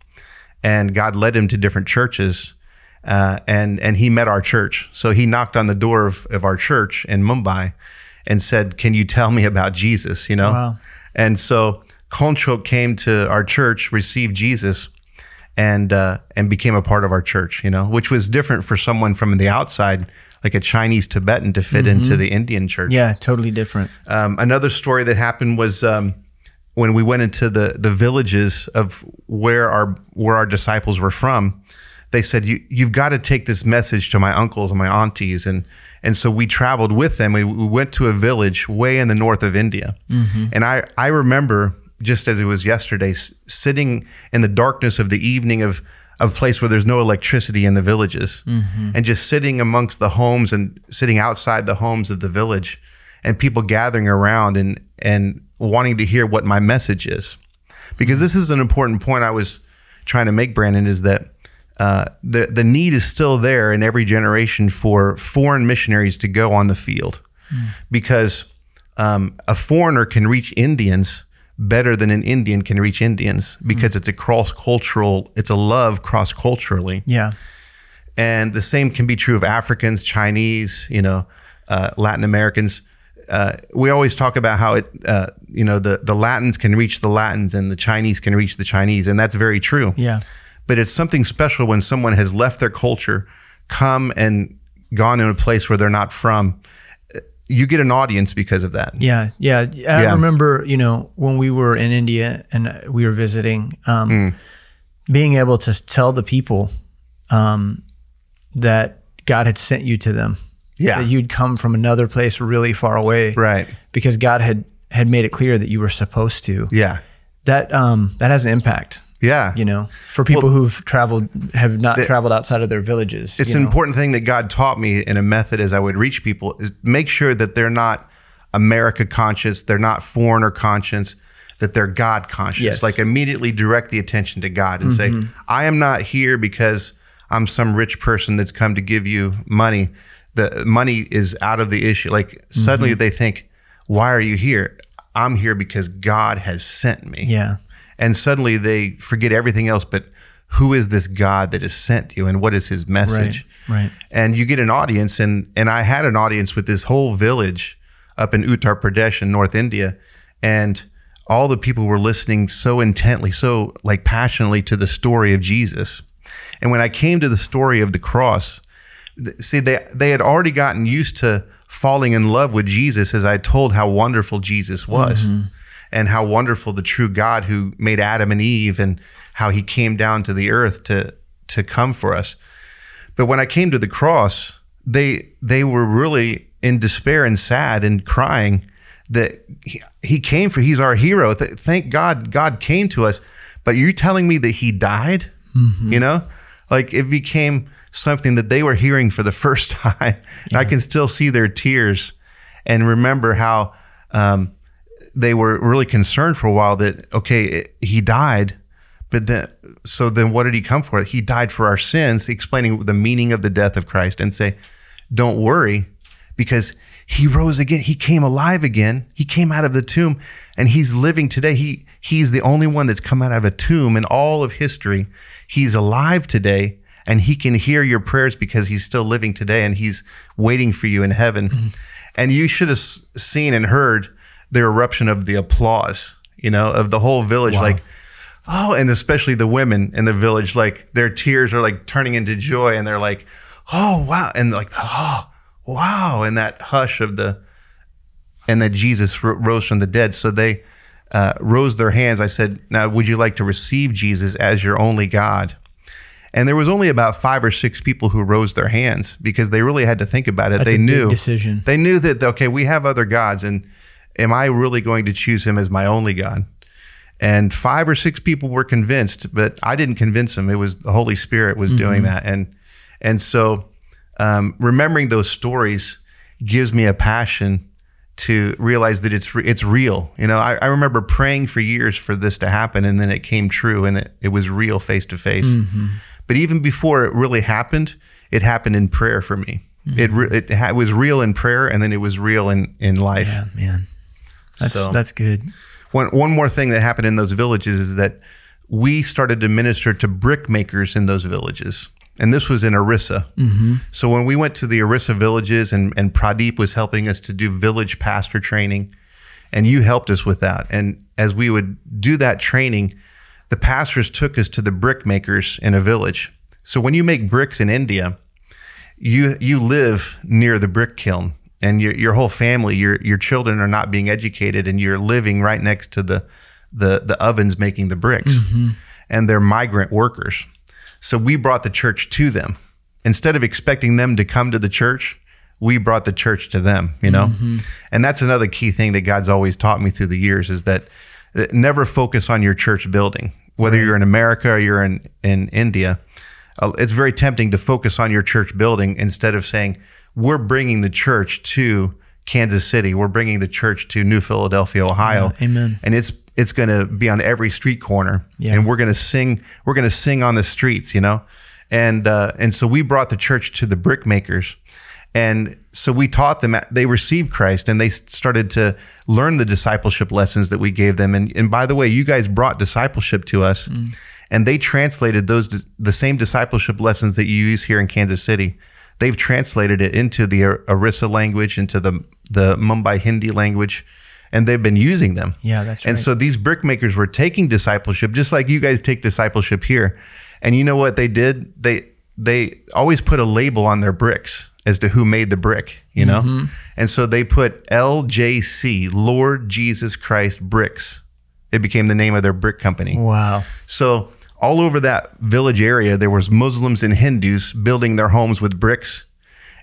Speaker 2: and God led him to different churches, uh, and and he met our church. So he knocked on the door of, of our church in Mumbai, and said, "Can you tell me about Jesus?" You know,
Speaker 1: Wow.
Speaker 2: and so Konchok came to our church, received Jesus, and uh, and became a part of our church. You know, which was different for someone from the outside, like a Chinese Tibetan, to fit into the Indian church.
Speaker 1: Yeah. Totally different.
Speaker 2: Um, another story that happened was um, when we went into the the villages of where our where our disciples were from. they said you you've got to take this message to my uncles and my aunties and and so we traveled with them. We, we went to a village way in the north of India, and I I remember just as it was yesterday, sitting in the darkness of the evening of of a place where there's no electricity in the villages, and just sitting amongst the homes and sitting outside the homes of the village, and people gathering around and and wanting to hear what my message is, because this is an important point I was trying to make, Brandon, is that. Uh, the the need is still there in every generation for foreign missionaries to go on the field, because um, a foreigner can reach Indians better than an Indian can reach Indians because it's a cross cultural, it's a love cross culturally.
Speaker 1: Yeah.
Speaker 2: And the same can be true of Africans, Chinese, you know, uh, Latin Americans. Uh, we always talk about how it, uh, you know, the, the Latins can reach the Latins and the Chinese can reach the Chinese. And that's very true.
Speaker 1: Yeah.
Speaker 2: But it's something special when someone has left their culture, come and gone in a place where they're not from. You get an audience because of that.
Speaker 1: Yeah, yeah. I
Speaker 2: Yeah.
Speaker 1: remember, you know, when we were in India and we were visiting, um,
Speaker 2: Mm.
Speaker 1: being able to tell the people um, that God had sent you to them.
Speaker 2: Yeah.
Speaker 1: that you'd come from another place really far away,
Speaker 2: Right.
Speaker 1: Because God had had made it clear that you were supposed to.
Speaker 2: Yeah.
Speaker 1: That um, that has an impact,
Speaker 2: Yeah.
Speaker 1: you know, for people who've traveled have not
Speaker 2: The-
Speaker 1: traveled outside of their villages.
Speaker 2: It's an
Speaker 1: know?
Speaker 2: important thing that God taught me in a method as I would reach people is make sure that they're not America conscious, they're not foreigner conscious, that they're God conscious.
Speaker 1: Yes.
Speaker 2: Like immediately direct the attention to God and say, mm-hmm. I am not here because I'm some rich person that's come to give you money. The money is out of the issue. Like suddenly mm-hmm. they think, why are you here? I'm here because God has sent me
Speaker 1: Yeah,
Speaker 2: and suddenly they forget everything else but who is this god that has sent you and what is his message
Speaker 1: right. right.
Speaker 2: and you get an audience and and i had an audience with this whole village up in uttar pradesh in north india and all the people were listening so intently so like passionately to the story of jesus and when i came to the story of the cross th- see they they had already gotten used to falling in love with jesus as i told how wonderful jesus was mm-hmm. And how wonderful the true god who made adam and eve and how he came down to the earth to to come for us but when I came to the cross, they they were really in despair and sad and crying that he, he came for he's our hero. Th- thank God God came to us. But you're telling me that he died? You know? Like it became something that they were hearing for the first time. And I can still see their tears and remember how um, they were really concerned for a while that okay, it, he died, but then so then what did he come for? He died for our sins, explaining the meaning of the death of Christ, and say, don't worry, because he rose again. He came alive again. He came out of the tomb, and he's living today. He he's the only one that's come out of a tomb in all of history. He's alive today. And he can hear your prayers because he's still living today and he's waiting for you in heaven. Mm-hmm. And you should have seen and heard the eruption of the applause, you know, of the whole village. Like, oh, and especially the women in the village, like their tears are like turning into joy and they're like, oh, wow. And like, oh, wow. And that hush of the, and that Jesus ro- rose from the dead. So they uh, rose their hands. I said, now, would you like to receive Jesus as your only God? And there was only about five or six people who rose their hands because they really had to think about it.
Speaker 1: That's
Speaker 2: they knew
Speaker 1: decision.
Speaker 2: They knew that okay, we have other gods, and am I really going to choose him as my only God? And five or six people were convinced, but I didn't convince them. It was the Holy Spirit was doing mm-hmm. that, and and so um, remembering those stories gives me a passion to realize that it's re- it's real. You know, I, I remember praying for years for this to happen, and then it came true, and it, it was real face to face. But even before it really happened, it happened in prayer for me. Mm-hmm. It re- it ha- was real in prayer, and then it was real in in life.
Speaker 1: Yeah, man. That's
Speaker 2: So-
Speaker 1: that's good.
Speaker 2: One one more thing that happened in those villages is that we started to minister to brick makers in those villages. And this was in Orissa. Mm-hmm. So when we went to the Orissa villages and, and Pradeep was helping us to do village pastor training, and you helped us with that. And as we would do that training, the pastors took us to the brick makers in a village. So when you make bricks in India, you you live near the brick kiln and your your whole family your your children are not being educated and you're living right next to the the the ovens making the bricks mm-hmm. and they're migrant workers So we brought the church to them. Instead of expecting them to come to the church, we brought the church to them, you know? Mm-hmm. And that's another key thing that God's always taught me through the years is that, that never focus on your church building. Whether you're in America or you're in, in India, uh, it's very tempting to focus on your church building instead of saying, we're bringing the church to Kansas City. We're bringing the church to New Philadelphia, Ohio.
Speaker 1: Yeah, amen.
Speaker 2: And it's it's going to be on every street corner,
Speaker 1: Yeah.
Speaker 2: and we're going to sing. We're going to sing on the streets, you know. And uh, and so we brought the church to the brick makers, and so we taught them. They received Christ, and they started to learn the discipleship lessons that we gave them. And and by the way, you guys brought discipleship to us, and they translated those the same discipleship lessons that you use here in Kansas City. They've translated it into the Orissa language, into the the Mumbai Hindi language, and they've been using them.
Speaker 1: Yeah, that's
Speaker 2: And
Speaker 1: right.
Speaker 2: And so these brickmakers were taking discipleship, just like you guys take discipleship here. And you know what they did? They they always put a label on their bricks as to who made the brick, you know?
Speaker 1: Mm-hmm.
Speaker 2: And so they put LJC, Lord Jesus Christ Bricks. It became the name of their brick company.
Speaker 1: Wow.
Speaker 2: So all over that village area, there was Muslims and Hindus building their homes with bricks.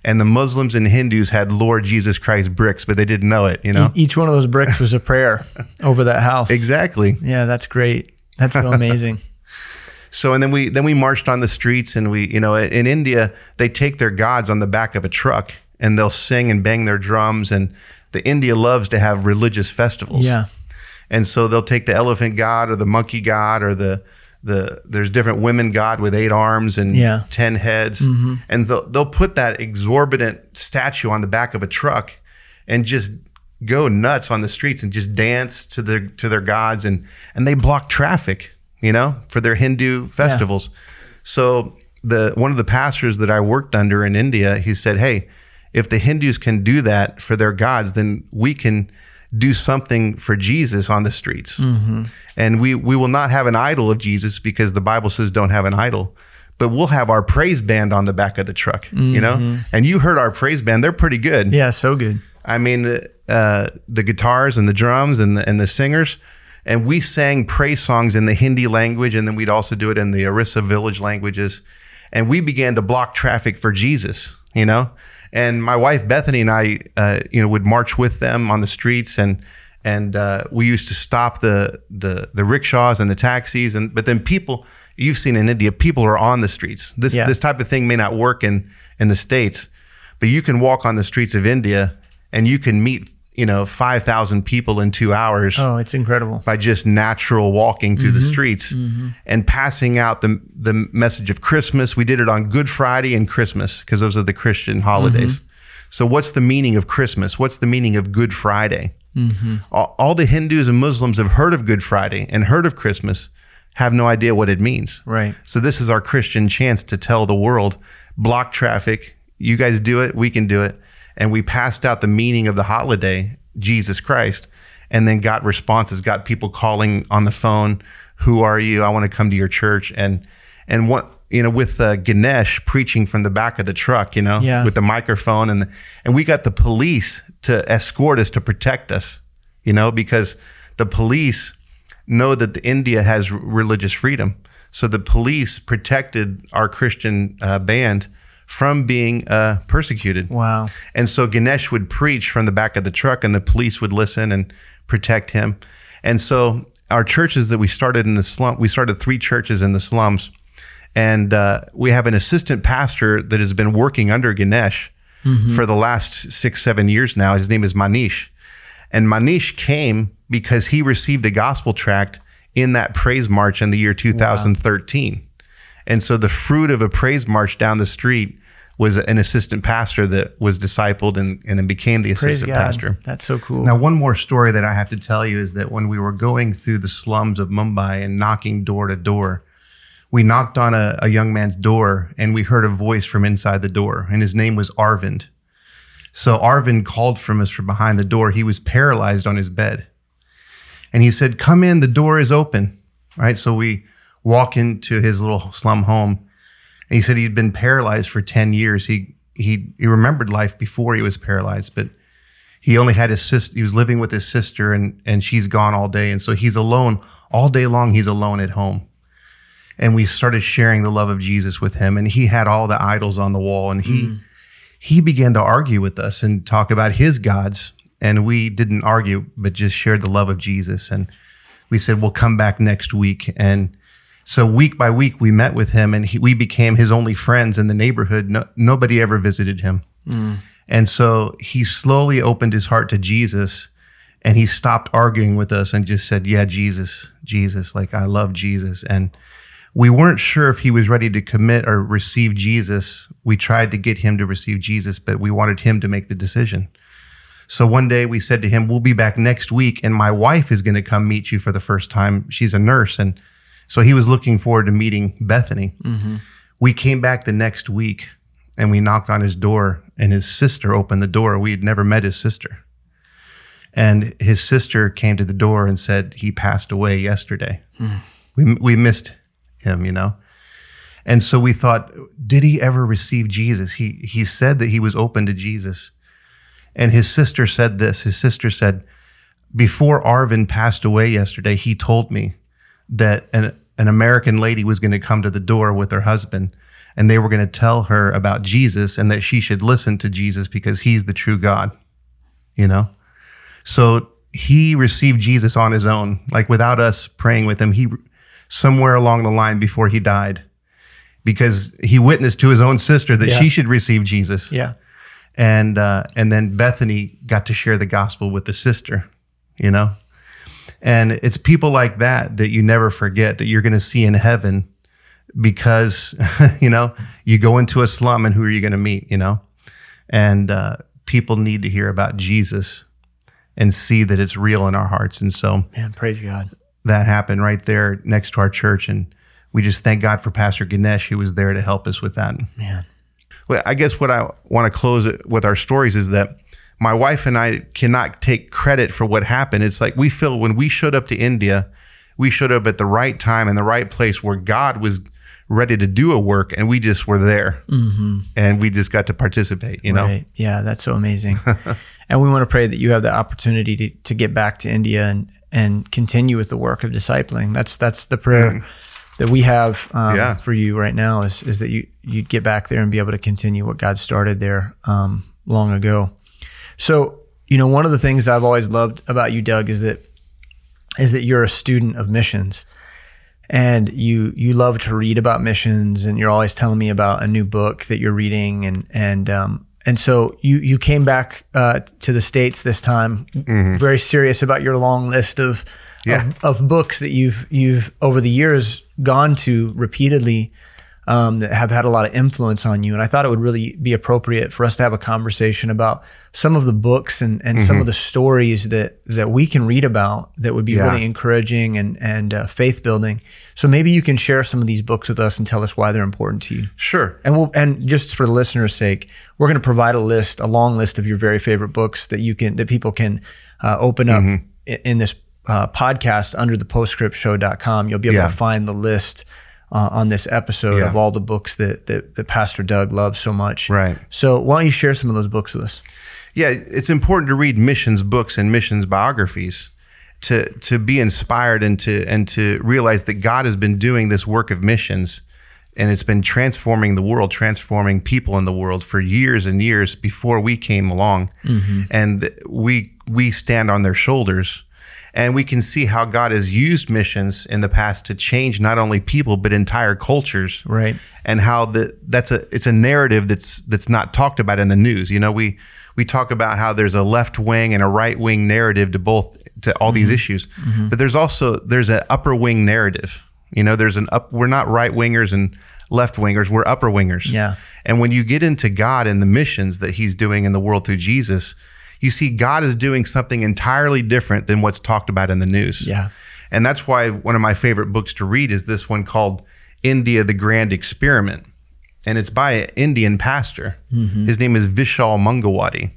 Speaker 2: And the Muslims and Hindus had Lord Jesus Christ bricks, but they didn't know it, you know?
Speaker 1: Each one of those bricks was a prayer over that house.
Speaker 2: Exactly.
Speaker 1: Yeah, that's great. That's so amazing.
Speaker 2: So and then we then we marched on the streets and we you know in India they take their gods on the back of a truck and they'll sing and bang their drums and the India loves to have religious festivals.
Speaker 1: Yeah.
Speaker 2: And so they'll take the elephant god or the monkey god or the the there's different women god with eight arms and
Speaker 1: Yeah.
Speaker 2: 10 heads. Mm-hmm. And they'll, they'll put that exorbitant statue on the back of a truck and just go nuts on the streets and just dance to their to their gods. And and they block traffic you know for their Hindu festivals. So the one of the pastors that I worked under in India he said hey if the Hindus can do that for their gods then we can do something for Jesus on the streets mm-hmm. And we we will not have an idol of Jesus because the Bible says don't have an idol but we'll have our praise band on the back of the truck you know and you heard our praise band they're pretty good
Speaker 1: Yeah, so good.
Speaker 2: I mean, uh, the guitars and the drums and the, and the singers. And we sang praise songs in the Hindi language, and then we'd also do it in the Orissa village languages. And we began to block traffic for Jesus, you know. And my wife Bethany and I, uh, you know, would march with them on the streets, and and uh, we used to stop the the the rickshaws and the taxis. And but then people, you've seen in India, people are on the streets. This
Speaker 1: Yeah.
Speaker 2: this type of thing may not work in in the states, but you can walk on the streets of India and you can meet, you know, 5,000 people in two hours
Speaker 1: Oh, it's incredible.
Speaker 2: by just natural walking through the mm-hmm. streets mm-hmm. and passing out the, the message of Christmas. We did it on Good Friday and Christmas because those are the Christian holidays. Mm-hmm. So, what's the meaning of Christmas? What's the meaning of Good Friday? Mm-hmm. All, all the Hindus and Muslims have heard of Good Friday and heard of Christmas, have no idea what it means.
Speaker 1: Right.
Speaker 2: So this is our Christian chance to tell the world, block traffic. You guys do it, we can do it. And we passed out the meaning of the holiday, Jesus Christ, and then got responses, got people calling on the phone, "Who are you? I want to come to your church." And and what you know, with uh, Ganesh preaching from the back of the truck, you know,
Speaker 1: Yeah.
Speaker 2: with the microphone, and and we got the police to escort us to protect us, you know, because the police know that the India has religious freedom. So the police protected our Christian uh, band from being uh, persecuted.
Speaker 1: Wow.
Speaker 2: And so Ganesh would preach from the back of the truck, and the police would listen and protect him. And so our churches that we started in the slum, we started three churches in the slums, and uh, we have an assistant pastor that has been working under Ganesh for the last six, seven years now. His name is Manish, and Manish came because he received a gospel tract in that praise march in the year 2013. And so the fruit of a praise march down the street was an assistant pastor that was discipled and, and then became the
Speaker 1: Praise
Speaker 2: assistant
Speaker 1: God.
Speaker 2: pastor.
Speaker 1: That's so cool.
Speaker 2: Now, one more story that I have to tell you is that when we were going through the slums of Mumbai and knocking door to door, we knocked on a, a young man's door and we heard a voice from inside the door, and his name was Arvind. So Arvind called from us from behind the door. He was paralyzed on his bed. And he said, Come in, the door is open. Right? So we walk into his little slum home. And he said he'd been paralyzed for 10 years. He, he, he remembered life before he was paralyzed, but he only had his sister. He was living with his sister, and, and she's gone all day. And so he's alone all day long. He's alone at home. And we started sharing the love of Jesus with him. And he had all the idols on the wall, and he
Speaker 1: Mm.
Speaker 2: he began to argue with us and talk about his gods. And we didn't argue, but just shared the love of Jesus. And we said, we'll come back next week. And so week by week, we met with him and he, we became his only friends in the neighborhood. No, nobody ever visited him. And so he slowly opened his heart to Jesus and he stopped arguing with us and just said, Yeah, Jesus, Jesus, like I love Jesus. And we weren't sure if he was ready to commit or receive Jesus. We tried to get him to receive Jesus, but we wanted him to make the decision. So one day we said to him, We'll be back next week, and my wife is going to come meet you for the first time. She's a nurse. And so he was looking forward to meeting Bethany. Mm-hmm. We came back the next week and we knocked on his door, and his sister opened the door. We had never met his sister. And his sister came to the door and said, He passed away yesterday. Hmm. We, we missed him, you know? And so we thought, did he ever receive Jesus? He, he said that he was open to Jesus. And his sister said this his sister said, Before Arvin passed away yesterday, he told me that an, an American lady was going to come to the door with her husband and they were going to tell her about Jesus and that she should listen to Jesus because he's the true God, you know? So he received Jesus on his own, like without us praying with him. He somewhere along the line before he died, because he witnessed to his own sister that
Speaker 1: Yeah.
Speaker 2: she should receive Jesus,
Speaker 1: Yeah.
Speaker 2: and uh, and then Bethany got to share the gospel with the sister, you know. And it's people like that that you never forget that you're going to see in heaven, because you know you go into a slum and who are you going to meet, you know, and uh, people need to hear about Jesus and see that it's real in our hearts, and so
Speaker 1: Man, praise God.
Speaker 2: That happened right there next to our church. And we just thank God for Pastor Ganesh, who was there to help us with that.
Speaker 1: Man.
Speaker 2: Well, I guess what I want to close it with our stories is that my wife and I cannot take credit for what happened. It's like we feel when we showed up to India, we showed up at the right time and the right place where God was ready to do a work, and we just were there, mm-hmm. and we just got to participate. You know,
Speaker 1: Right. Yeah, that's so amazing. and we want to pray that you have the opportunity to, to get back to India and, and continue with the work of discipling. That's that's the prayer that we have um,
Speaker 2: Yeah.
Speaker 1: for you right now is, is that you, you'd get back there and be able to continue what God started there um, long ago. So, you know, one of the things I've always loved about you, Doug, is that is that you're a student of missions and you you love to read about missions and you're always telling me about a new book that you're reading and and um and so you you came back uh, to the states this time very serious about your long list of,
Speaker 2: Yeah.
Speaker 1: of of books that you've you've over the years gone to repeatedly um, that have had a lot of influence on you. And I thought it would really be appropriate for us to have a conversation about some of the books and, and some of the stories that, that we can read about that would be
Speaker 2: Yeah.
Speaker 1: really encouraging and, and uh, faith building. So maybe you can share some of these books with us and tell us why they're important to you.
Speaker 2: sure.
Speaker 1: And we'll, and just for the listeners' sake, we're going to provide a list, a long list of your very favorite books that you can that people can uh, open up
Speaker 2: Mm-hmm.
Speaker 1: i- in this uh, podcast under the postscriptshow.com. You'll be able
Speaker 2: Yeah.
Speaker 1: to find the list uh, on this episode
Speaker 2: Yeah.
Speaker 1: of all the books that, that that Pastor Doug loves so much.
Speaker 2: Right.
Speaker 1: So why don't you share some of those books with us?
Speaker 2: yeah, it's important to read missions books and missions biographies to to be inspired and to and to realize that God has been doing this work of missions and it's been transforming the world, transforming people in the world for years and years before we came along. And we we stand on their shoulders and we can see how God has used missions in the past to change not only people but entire cultures
Speaker 1: Right.
Speaker 2: and how the that's a it's a narrative that's that's not talked about in the news. You know, we we talk about how there's a left wing and a right wing narrative to both to all these mm-hmm. issues, mm-hmm. but there's also there's an upper wing narrative. You know, there's an up. We're not right wingers and left wingers. We're upper wingers.
Speaker 1: Yeah.
Speaker 2: And when you get into God and the missions that He's doing in the world through Jesus, you see God is doing something entirely different than what's talked about in the news.
Speaker 1: Yeah.
Speaker 2: And that's why one of my favorite books to read is this one called India the Grand Experiment. And it's by an Indian pastor. His name is Vishal Mangalwadi.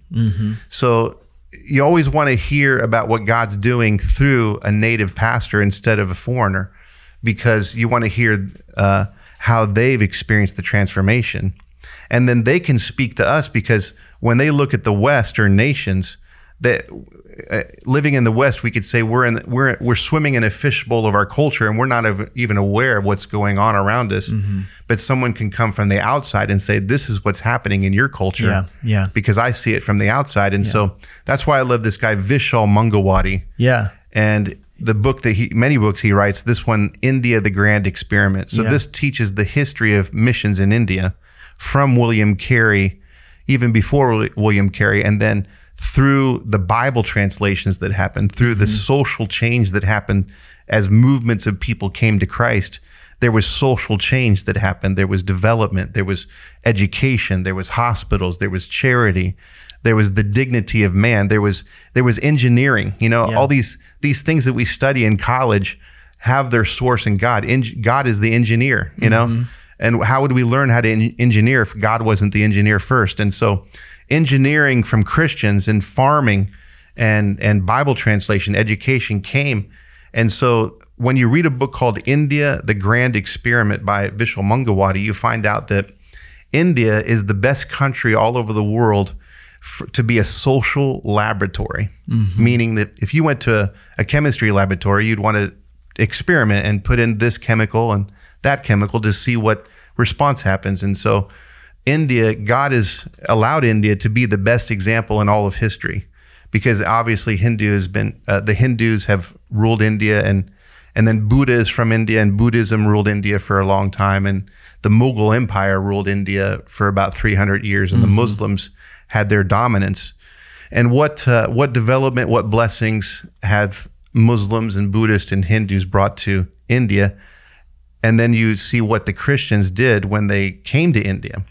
Speaker 2: So you always want to hear about what God's doing through a native pastor instead of a foreigner because you want to hear uh, how they've experienced the transformation. And then they can speak to us because when they look at the Western nations, that uh, living in the West, we could say we're in we're we're swimming in a fishbowl of our culture, and we're not ev- even aware of what's going on around us.
Speaker 1: Mm-hmm.
Speaker 2: But someone can come from the outside and say, "This is what's happening in your culture."
Speaker 1: Yeah, yeah.
Speaker 2: Because I see it from the outside, and so that's why I love this guy Vishal Mangalwadi
Speaker 1: Yeah.
Speaker 2: and the book that he many books he writes this one india the grand experiment so
Speaker 1: Yeah.
Speaker 2: this teaches the history of missions in india from william carey even before william carey and then through the bible translations that happened through the mm-hmm. social change that happened as movements of people came to christ there was social change that happened. There was development. There was education. There was hospitals. There was charity. There was the dignity of man. There was there was engineering. You know
Speaker 1: Yeah.
Speaker 2: all these these things that we study in college have their source in God. God is the engineer, you know? Mm-hmm. And how would we learn how to en- engineer if God wasn't the engineer first? And so engineering from Christians and farming and and Bible translation, education came. And so when you read a book called India, the Grand Experiment by Vishal Mangalwadi, you find out that India is the best country all over the world for, to be a social laboratory, mm-hmm. meaning that if you went to a, a chemistry laboratory, you'd want to experiment and put in this chemical and that chemical to see what response happens. And so, India, God has allowed India to be the best example in all of history because obviously Hindu has been, uh, the Hindus have ruled India and and then Buddha is from India, and Buddhism ruled India for a long time. And the Mughal Empire ruled India for about 300 years, and the Muslims had their dominance. And what uh, what development, what blessings have Muslims and Buddhists and Hindus brought to India? And then you see what the Christians did when they came to India.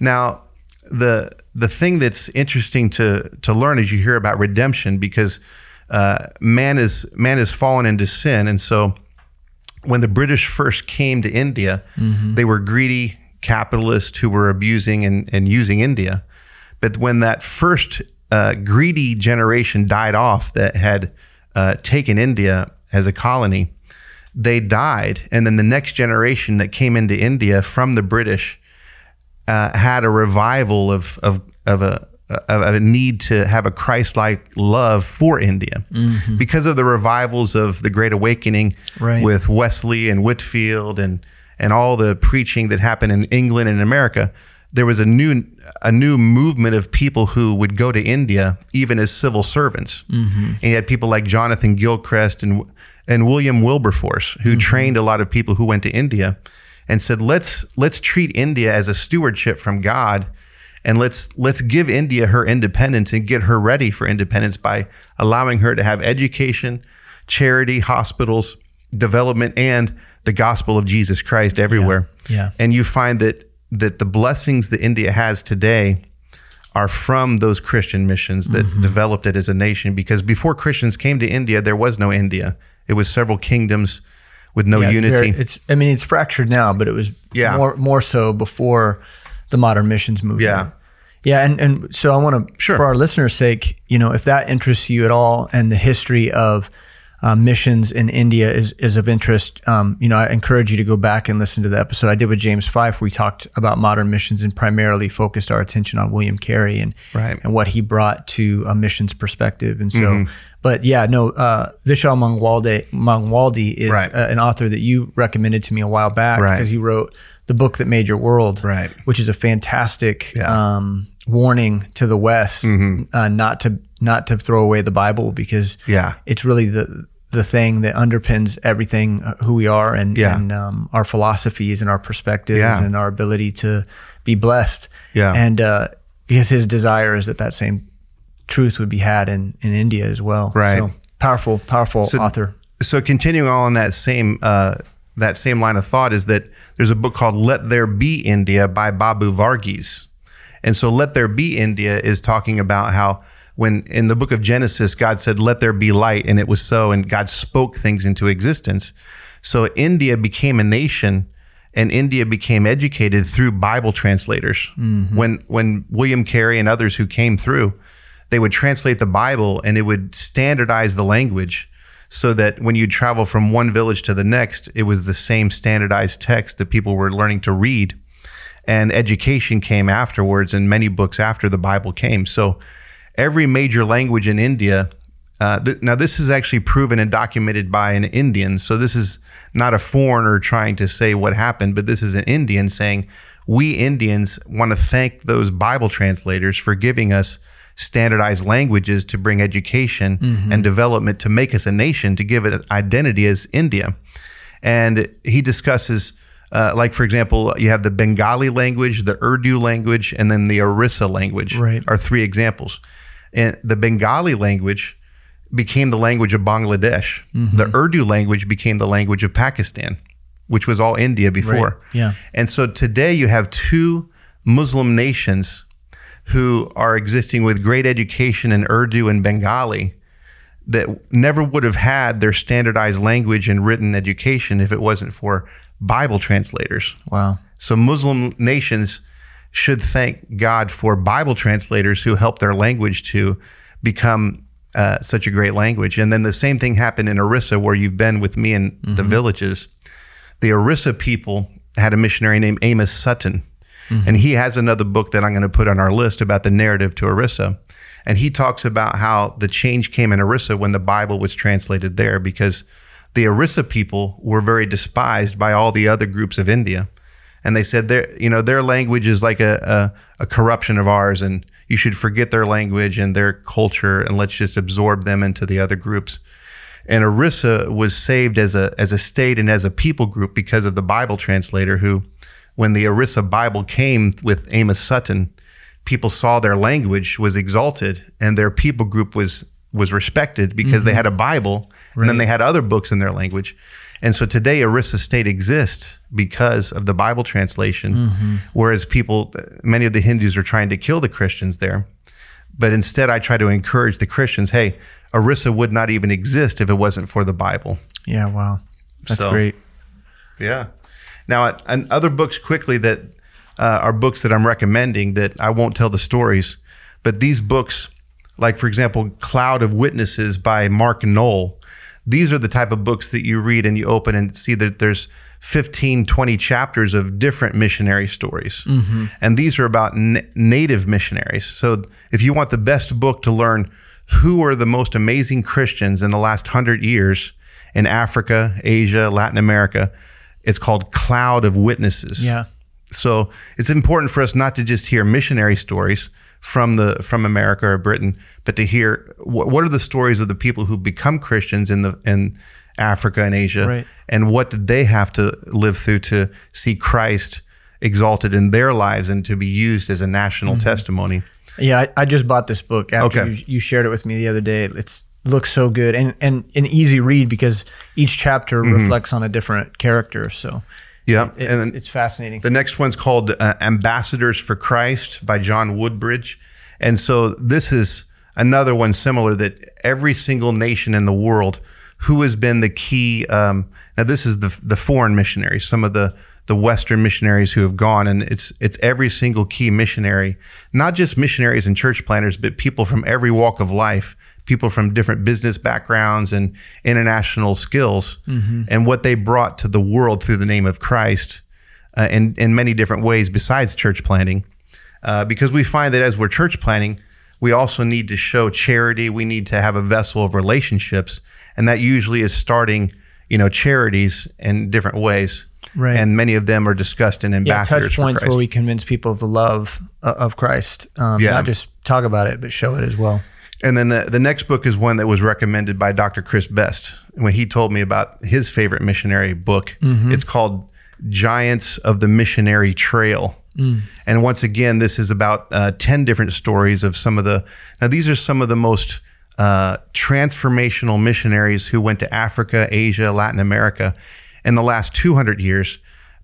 Speaker 2: Now, the the thing that's interesting to to learn is you hear about redemption because uh, man is man has fallen into sin, and so when the British first came to India, they were greedy capitalists who were abusing and, and using India. But when that first uh, greedy generation died off that had uh, taken India as a colony, they died. And then the next generation that came into India from the British uh, had a revival of, of, of, a, of a need to have a Christ like love for India because of the revivals of the Great Awakening
Speaker 1: Right.
Speaker 2: with Wesley and Whitefield and, and all the preaching that happened in England and America. There was a new a new movement of people who would go to India even as civil servants, mm-hmm. and you had people like Jonathan Gilchrist and and William Wilberforce who mm-hmm. trained a lot of people who went to India, and said let's let's treat India as a stewardship from God, and let's let's give India her independence and get her ready for independence by allowing her to have education, charity, hospitals, development, and the gospel of Jesus Christ everywhere.
Speaker 1: Yeah.
Speaker 2: And you find that that the blessings that India has today are from those Christian missions that
Speaker 1: Mm-hmm.
Speaker 2: developed it as a nation. Because before Christians came to India, there was no India. It was several kingdoms with no
Speaker 1: Yeah, it's
Speaker 2: unity.
Speaker 1: very- It's, I mean, it's fractured now, but it was
Speaker 2: Yeah.
Speaker 1: more more so before the modern missions movement.
Speaker 2: Yeah.
Speaker 1: Yeah, and, and so I want to,
Speaker 2: Sure.
Speaker 1: for our listeners' sake, you know, if that interests you at all, and the history of uh, missions in India is is of interest, um, you know, I encourage you to go back and listen to the episode I did with James Fife. We talked about modern missions and primarily focused our attention on William Carey and
Speaker 2: Right.
Speaker 1: and what he brought to a missions perspective. And so,
Speaker 2: Mm-hmm.
Speaker 1: but yeah, no, uh, Vishal Mangwalde Mangwaldi is
Speaker 2: Right.
Speaker 1: uh, an author that you recommended to me a while back
Speaker 2: Right.
Speaker 1: because he wrote the book that made your world,
Speaker 2: Right.
Speaker 1: Which is a fantastic
Speaker 2: Yeah. Mm-hmm.
Speaker 1: um, warning to the West uh, not to not to throw away the Bible because
Speaker 2: Yeah.
Speaker 1: it's really the the thing that underpins everything uh, who we are and,
Speaker 2: Yeah.
Speaker 1: and um, our philosophies and our perspectives
Speaker 2: Yeah.
Speaker 1: and our ability to be blessed.
Speaker 2: Yeah.
Speaker 1: And uh, because his desire is that that same truth would be had in, in India as well.
Speaker 2: Right.
Speaker 1: So powerful, powerful
Speaker 2: So-
Speaker 1: author.
Speaker 2: so continuing on that same uh, that same line of thought is that there's a book called "Let There Be India" by Babu Verghese, and so "Let There Be India" is talking about how when in the book of Genesis God said, "Let there be light," and it was so, and God spoke things into existence. So India became a nation. And India became educated through Bible translators. Mm-hmm. When when William Carey and others who came through, they would translate the Bible and it would standardize the language so that when you travel from one village to the next, it was the same standardized text that people were learning to read. And education came afterwards, and many books after the Bible came. So every major language in India. Uh, th- now, this is actually proven and documented by an Indian. So, this is not a foreigner trying to say what happened, but this is an Indian saying, We Indians want to thank those Bible translators for giving us standardized languages to bring education mm-hmm. and development to make us a nation, to give it identity as India. And he discusses, uh, like, for example, you have the Bengali language, the Urdu language, and then the Orissa language
Speaker 1: right.
Speaker 2: are three examples. And the Bengali language became the language of Bangladesh. Mm-hmm. The Urdu language became the language of Pakistan, which was all India before. Right.
Speaker 1: Yeah.
Speaker 2: And so today you have two Muslim nations who are existing with great education in Urdu and Bengali that never would have had their standardized language and written education if it wasn't for Bible translators.
Speaker 1: Wow.
Speaker 2: So Muslim nations should thank God for Bible translators who helped their language to become uh, such a great language. And then the same thing happened in Orissa, where you've been with me in mm-hmm. the villages. The Orissa people had a missionary named Amos Sutton. Mm-hmm. And he has another book that I'm going to put on our list about the narrative to Orissa. And he talks about how the change came in Orissa when the Bible was translated there because the Orissa people were very despised by all the other groups of India. And they said their you know their language is like a, a, a corruption of ours and you should forget their language and their culture and let's just absorb them into the other groups. And Orissa was saved as a as a state and as a people group because of the Bible translator who when the Orissa Bible came with Amos Sutton, people saw their language was exalted and their people group was was respected because mm-hmm. they had a Bible right. and then they had other books in their language. And so today Orissa State exists because of the Bible translation, mm-hmm. whereas people, many of the Hindus are trying to kill the Christians there. But instead, I try to encourage the Christians hey, Orissa would not even exist if it wasn't for the Bible.
Speaker 1: Yeah, wow. That's so, great.
Speaker 2: Yeah. Now, and other books quickly that uh, are books that I'm recommending that I won't tell the stories, but these books, like for example, Cloud of Witnesses by Mark Noll, these are the type of books that you read and you open and see that there's 15, 20 chapters of different missionary stories. Mm-hmm. And these are about n- native missionaries. So if you want the best book to learn who are the most amazing Christians in the last hundred years in Africa, Asia, Latin America, it's called Cloud of Witnesses.
Speaker 1: Yeah.
Speaker 2: So it's important for us not to just hear missionary stories from the from America or Britain, but to hear what, what are the stories of the people who become Christians in the in Africa and Asia,
Speaker 1: right.
Speaker 2: and what did they have to live through to see Christ exalted in their lives and to be used as a national mm-hmm. testimony.
Speaker 1: Yeah, I, I, just bought this book after okay. you, you shared it with me the other day. It's looks so good and, and an easy read because each chapter mm-hmm. reflects on a different character. So
Speaker 2: yeah,
Speaker 1: it, and it's fascinating.
Speaker 2: The next one's called uh, Ambassadors for Christ by John Woodbridge, and so this is another one similar that every single nation in the world who has been the key. Um, now this is the the foreign missionaries, some of the the Western missionaries who have gone, and it's it's every single key missionary, not just missionaries and church planters, but people from every walk of life people from different business backgrounds and international skills mm-hmm. and what they brought to the world through the name of Christ uh, in, in many different ways besides church planting. Uh, because we find that as we're church planting, we also need to show charity. We need to have a vessel of relationships. And that usually is starting, you know, charities in different ways.
Speaker 1: Right.
Speaker 2: And many of them are discussed in ambassadors.
Speaker 1: Yeah, touch points where we convince people of the love uh, of Christ. Um, yeah. Not just talk about it, but show it as well.
Speaker 2: And then the, the next book is one that was recommended by Dr. Chris Best when he told me about his favorite missionary book. Mm-hmm. It's called Giants of the Missionary Trail. Mm. And once again, this is about uh, 10 different stories of some of the. Now, these are some of the most uh, transformational missionaries who went to Africa, Asia, Latin America in the last 200 years.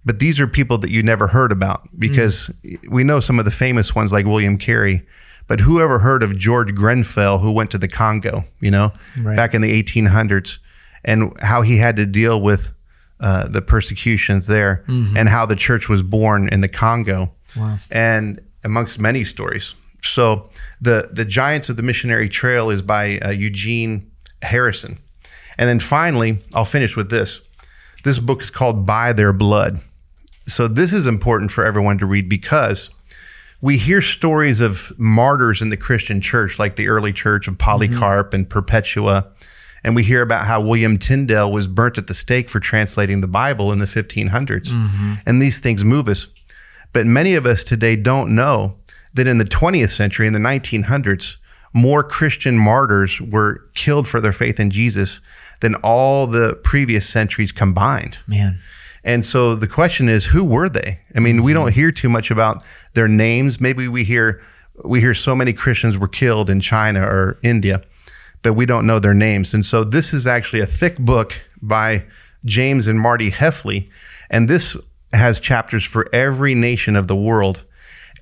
Speaker 2: But these are people that you never heard about because mm. we know some of the famous ones like William Carey but who ever heard of George Grenfell, who went to the Congo, you know, right. back in the 1800s, and how he had to deal with uh, the persecutions there mm-hmm. and how the church was born in the Congo, wow. and amongst many stories. So the the Giants of the Missionary Trail is by uh, Eugene Harrison, and then finally I'll finish with this. This book is called By Their Blood. So this is important for everyone to read because we hear stories of martyrs in the Christian church, like the early church of Polycarp mm-hmm. and Perpetua. And we hear about how William Tyndale was burnt at the stake for translating the Bible in the 1500s. Mm-hmm. And these things move us. But many of us today don't know that in the 20th century, in the 1900s, more Christian martyrs were killed for their faith in Jesus than all the previous centuries combined.
Speaker 1: Man.
Speaker 2: And so the question is, who were they? I mean, we don't mm-hmm. hear too much about their names. Maybe we hear we hear so many Christians were killed in China or India, but we don't know their names. And so this is actually a thick book by James and Marti Hefley, and this has chapters for every nation of the world.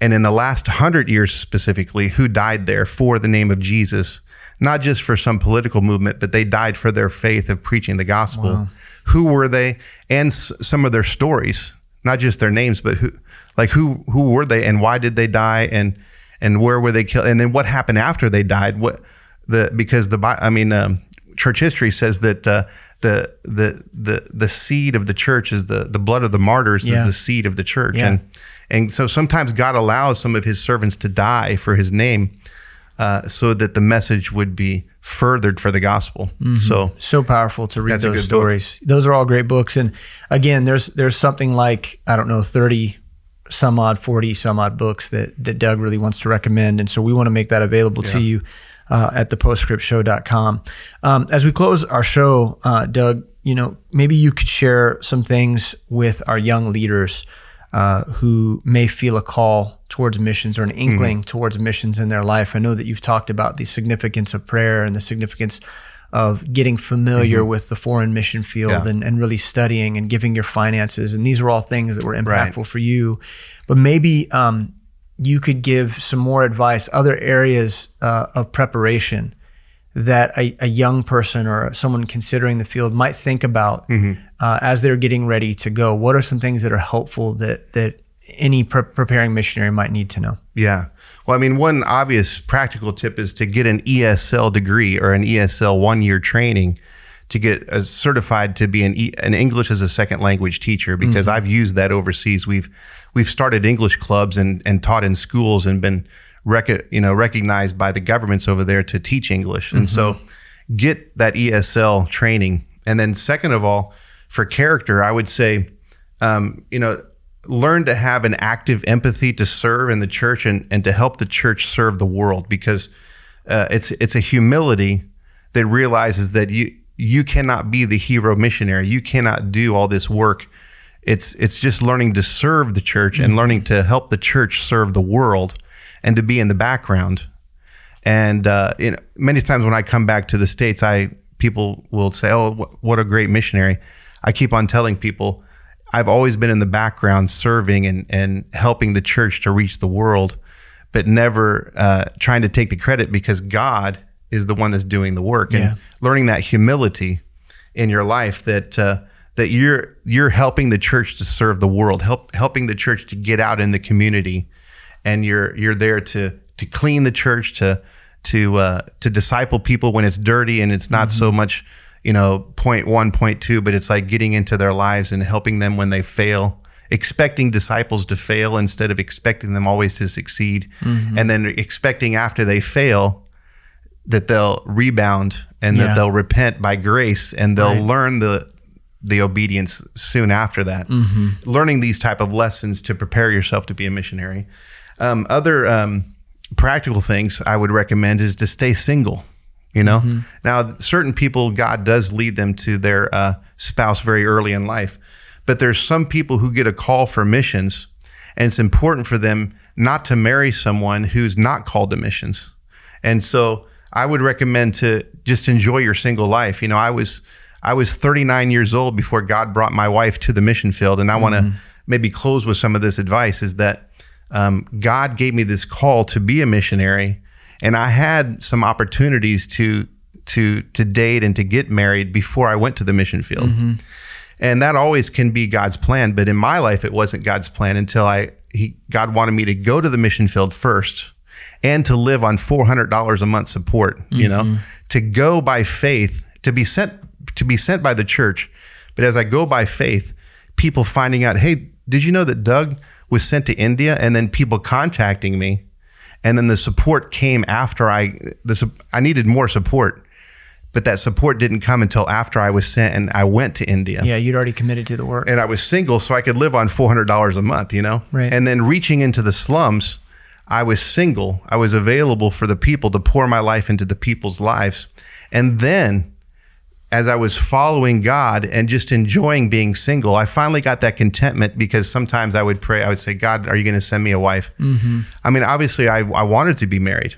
Speaker 2: And in the last hundred years specifically, who died there for the name of Jesus, not just for some political movement, but they died for their faith of preaching the gospel. Wow who were they and s- some of their stories, not just their names, but who, like who who were they and why did they die and and where were they killed and then what happened after they died? What the because the I mean um, church history says that. Uh, the the the the seed of the church is the the blood of the martyrs yeah. is the seed of the church yeah. and and so sometimes God allows some of his servants to die for his name uh, so that the message would be furthered for the gospel. Mm-hmm. So
Speaker 1: so powerful to read those stories. Book. Those are all great books. And again, there's there's something like I don't know thirty some odd, forty some odd books that that Doug really wants to recommend, and so we want to make that available yeah. to you. Uh, at thepostscriptshow.com. Um, as we close our show, uh, Doug, you know, maybe you could share some things with our young leaders uh, who may feel a call towards missions or an inkling mm-hmm. towards missions in their life. I know that you've talked about the significance of prayer and the significance of getting familiar mm-hmm. with the foreign mission field yeah. and, and really studying and giving your finances. And these are all things that were impactful right. for you. But maybe um, you could give some more advice, other areas uh, of preparation that a, a, young person or someone considering the field might think about mm-hmm. uh, as they're getting ready to go? What are some things that are helpful that that any pre- preparing missionary might need to know?
Speaker 2: Yeah. Well, I mean, one obvious practical tip is to get an ESL degree or an ESL one year training to get uh, certified to be an, e- an English as a second language teacher because mm-hmm. I've used that overseas. We've we've started English clubs and, and taught in schools and been rec- you know recognized by the governments over there to teach English. And mm-hmm. so get that ESL training. And then second of all, for character, I would say, um, you know, learn to have an active empathy to serve in the church and, and to help the church serve the world because uh, it's it's a humility that realizes that you you cannot be the hero missionary. You cannot do all this work. It's it's just learning to serve the church mm-hmm. and learning to help the church serve the world and to be in the background. And uh, you know, many times when I come back to the states, I people will say, "Oh, what a great missionary." I keep on telling people, I've always been in the background serving and and helping the church to reach the world, but never uh, trying to take the credit because God is the one that's doing the work yeah. and learning that humility in your life that. Uh, that you're you're helping the church to serve the world, help helping the church to get out in the community and you're you're there to to clean the church to to uh, to disciple people when it's dirty and it's not mm-hmm. so much you know point one point two but it's like getting into their lives and helping them when they fail expecting disciples to fail instead of expecting them always to succeed mm-hmm. and then expecting after they fail that they'll rebound and yeah. that they'll repent by grace and they'll right. learn the the obedience soon after that mm-hmm. learning these type of lessons to prepare yourself to be a missionary um, other um, practical things I would recommend is to stay single. You know, mm-hmm. now certain people, God does lead them to their uh, spouse very early in life, but there's some people who get a call for missions, and it's important for them not to marry someone who's not called to missions. And so I would recommend to just enjoy your single life. You know, I was I was 39 years old before God brought my wife to the mission field, and I mm-hmm. want to maybe close with some of this advice. Is that um, God gave me this call to be a missionary, and I had some opportunities to to to date and to get married before I went to the mission field. Mm-hmm. And that always can be God's plan, but in my life it wasn't God's plan until I he God wanted me to go to the mission field first and to live on $400 a month support, mm-hmm. you know, mm-hmm. to go by faith, to be sent to be sent by the church. But as I go by faith, people finding out, "Hey, did you know that Doug was sent to India, and then people contacting me, and then the support came after I the I needed more support, but that support didn't come until after I was sent and I went to India.
Speaker 1: Yeah, you'd already committed to the work.
Speaker 2: And I was single, so I could live on four hundred dollars a month, you know.
Speaker 1: Right.
Speaker 2: And then reaching into the slums, I was single. I was available for the people to pour my life into the people's lives, and then as I was following God and just enjoying being single, I finally got that contentment because sometimes I would pray, I would say, God, are you going to send me a wife? Mm-hmm. I mean, obviously, I, I wanted to be married,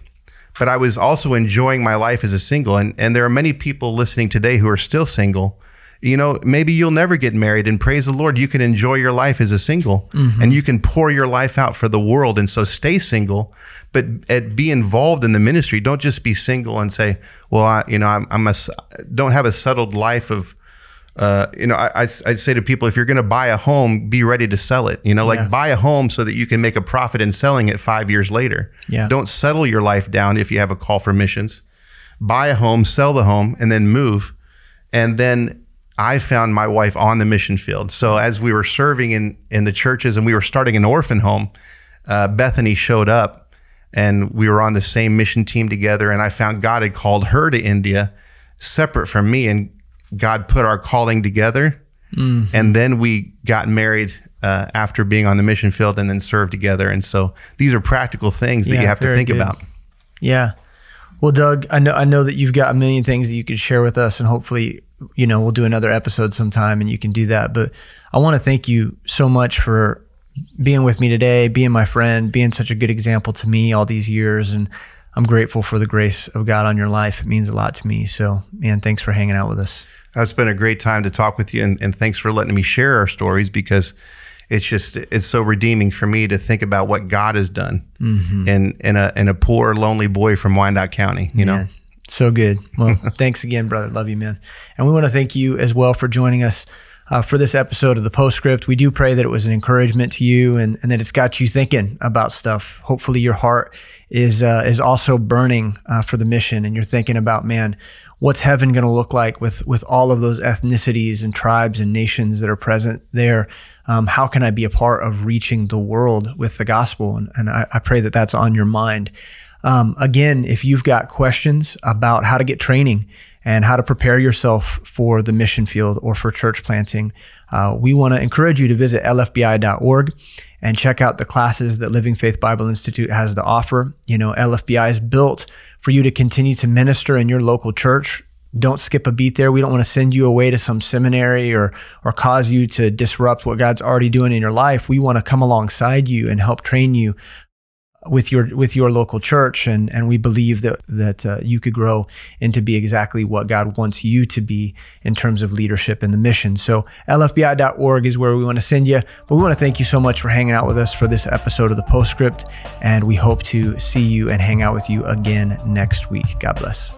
Speaker 2: but I was also enjoying my life as a single. And, and there are many people listening today who are still single. You know, maybe you'll never get married, and praise the Lord, you can enjoy your life as a single
Speaker 1: Mm-hmm.
Speaker 2: and you can pour your life out for the world. And so stay single, but at, be involved in the ministry. Don't just be single and say, well, I, you know, I'm, I'm a, don't have a settled life of, uh, you know, I, I, I'd say to people, if you're going to buy a home, be ready to sell it. You know, like
Speaker 1: Yeah.
Speaker 2: buy a home so that you can make a profit in selling it five years later.
Speaker 1: Yeah.
Speaker 2: Don't settle your life down if you have a call for missions. Buy a home, sell the home, and then move. And then I found my wife on the mission field. So as we were serving in in the churches and we were starting an orphan home, uh, Bethany showed up, and we were on the same mission team together. And I found God had called her to India, separate from me, and God put our calling together. And then we got married uh, after being on the mission field, and then served together. And so these are practical things that
Speaker 1: Yeah,
Speaker 2: you have to think
Speaker 1: good.
Speaker 2: about.
Speaker 1: Yeah. Well, Doug, I know I know that you've got a million things that you could share with us, and hopefully, you know, we'll do another episode sometime, and you can do that. But I want to thank you so much for being with me today, being my friend, being such a good example to me all these years, and I'm grateful for the grace of God on your life. It means a lot to me. So, man, thanks for hanging out with us.
Speaker 2: It's been a great time to talk with you, and, and thanks for letting me share our stories because it's just it's so redeeming for me to think about what God has done mm-hmm. in in a in a poor lonely boy from Wyandotte County. You know,
Speaker 1: so good. Well, thanks again, brother. Love you, man. And we want to thank you as well for joining us uh, for this episode of the Postscript. We do pray that it was an encouragement to you and, and that it's got you thinking about stuff. Hopefully, your heart is uh, is also burning uh, for the mission, and you're thinking about, man, what's heaven going to look like with with all of those ethnicities and tribes and nations that are present there? Um, how can I be a part of reaching the world with the gospel? And, and I, I pray that that's on your mind. Um, again, if you've got questions about how to get training and how to prepare yourself for the mission field or for church planting, uh, we want to encourage you to visit lfbi.org and check out the classes that Living Faith Bible Institute has to offer. You know, LFBI is built for you to continue to minister in your local church. Don't skip a beat there. We don't want to send you away to some seminary or or cause you to disrupt what God's already doing in your life. We want to come alongside you and help train you with your with your local church and and we believe that that uh, you could grow into be exactly what God wants you to be in terms of leadership and the mission. So lfbi.org is where we want to send you. But we want to thank you so much for hanging out with us for this episode of the Postscript and we hope to see you and hang out with you again next week. God bless.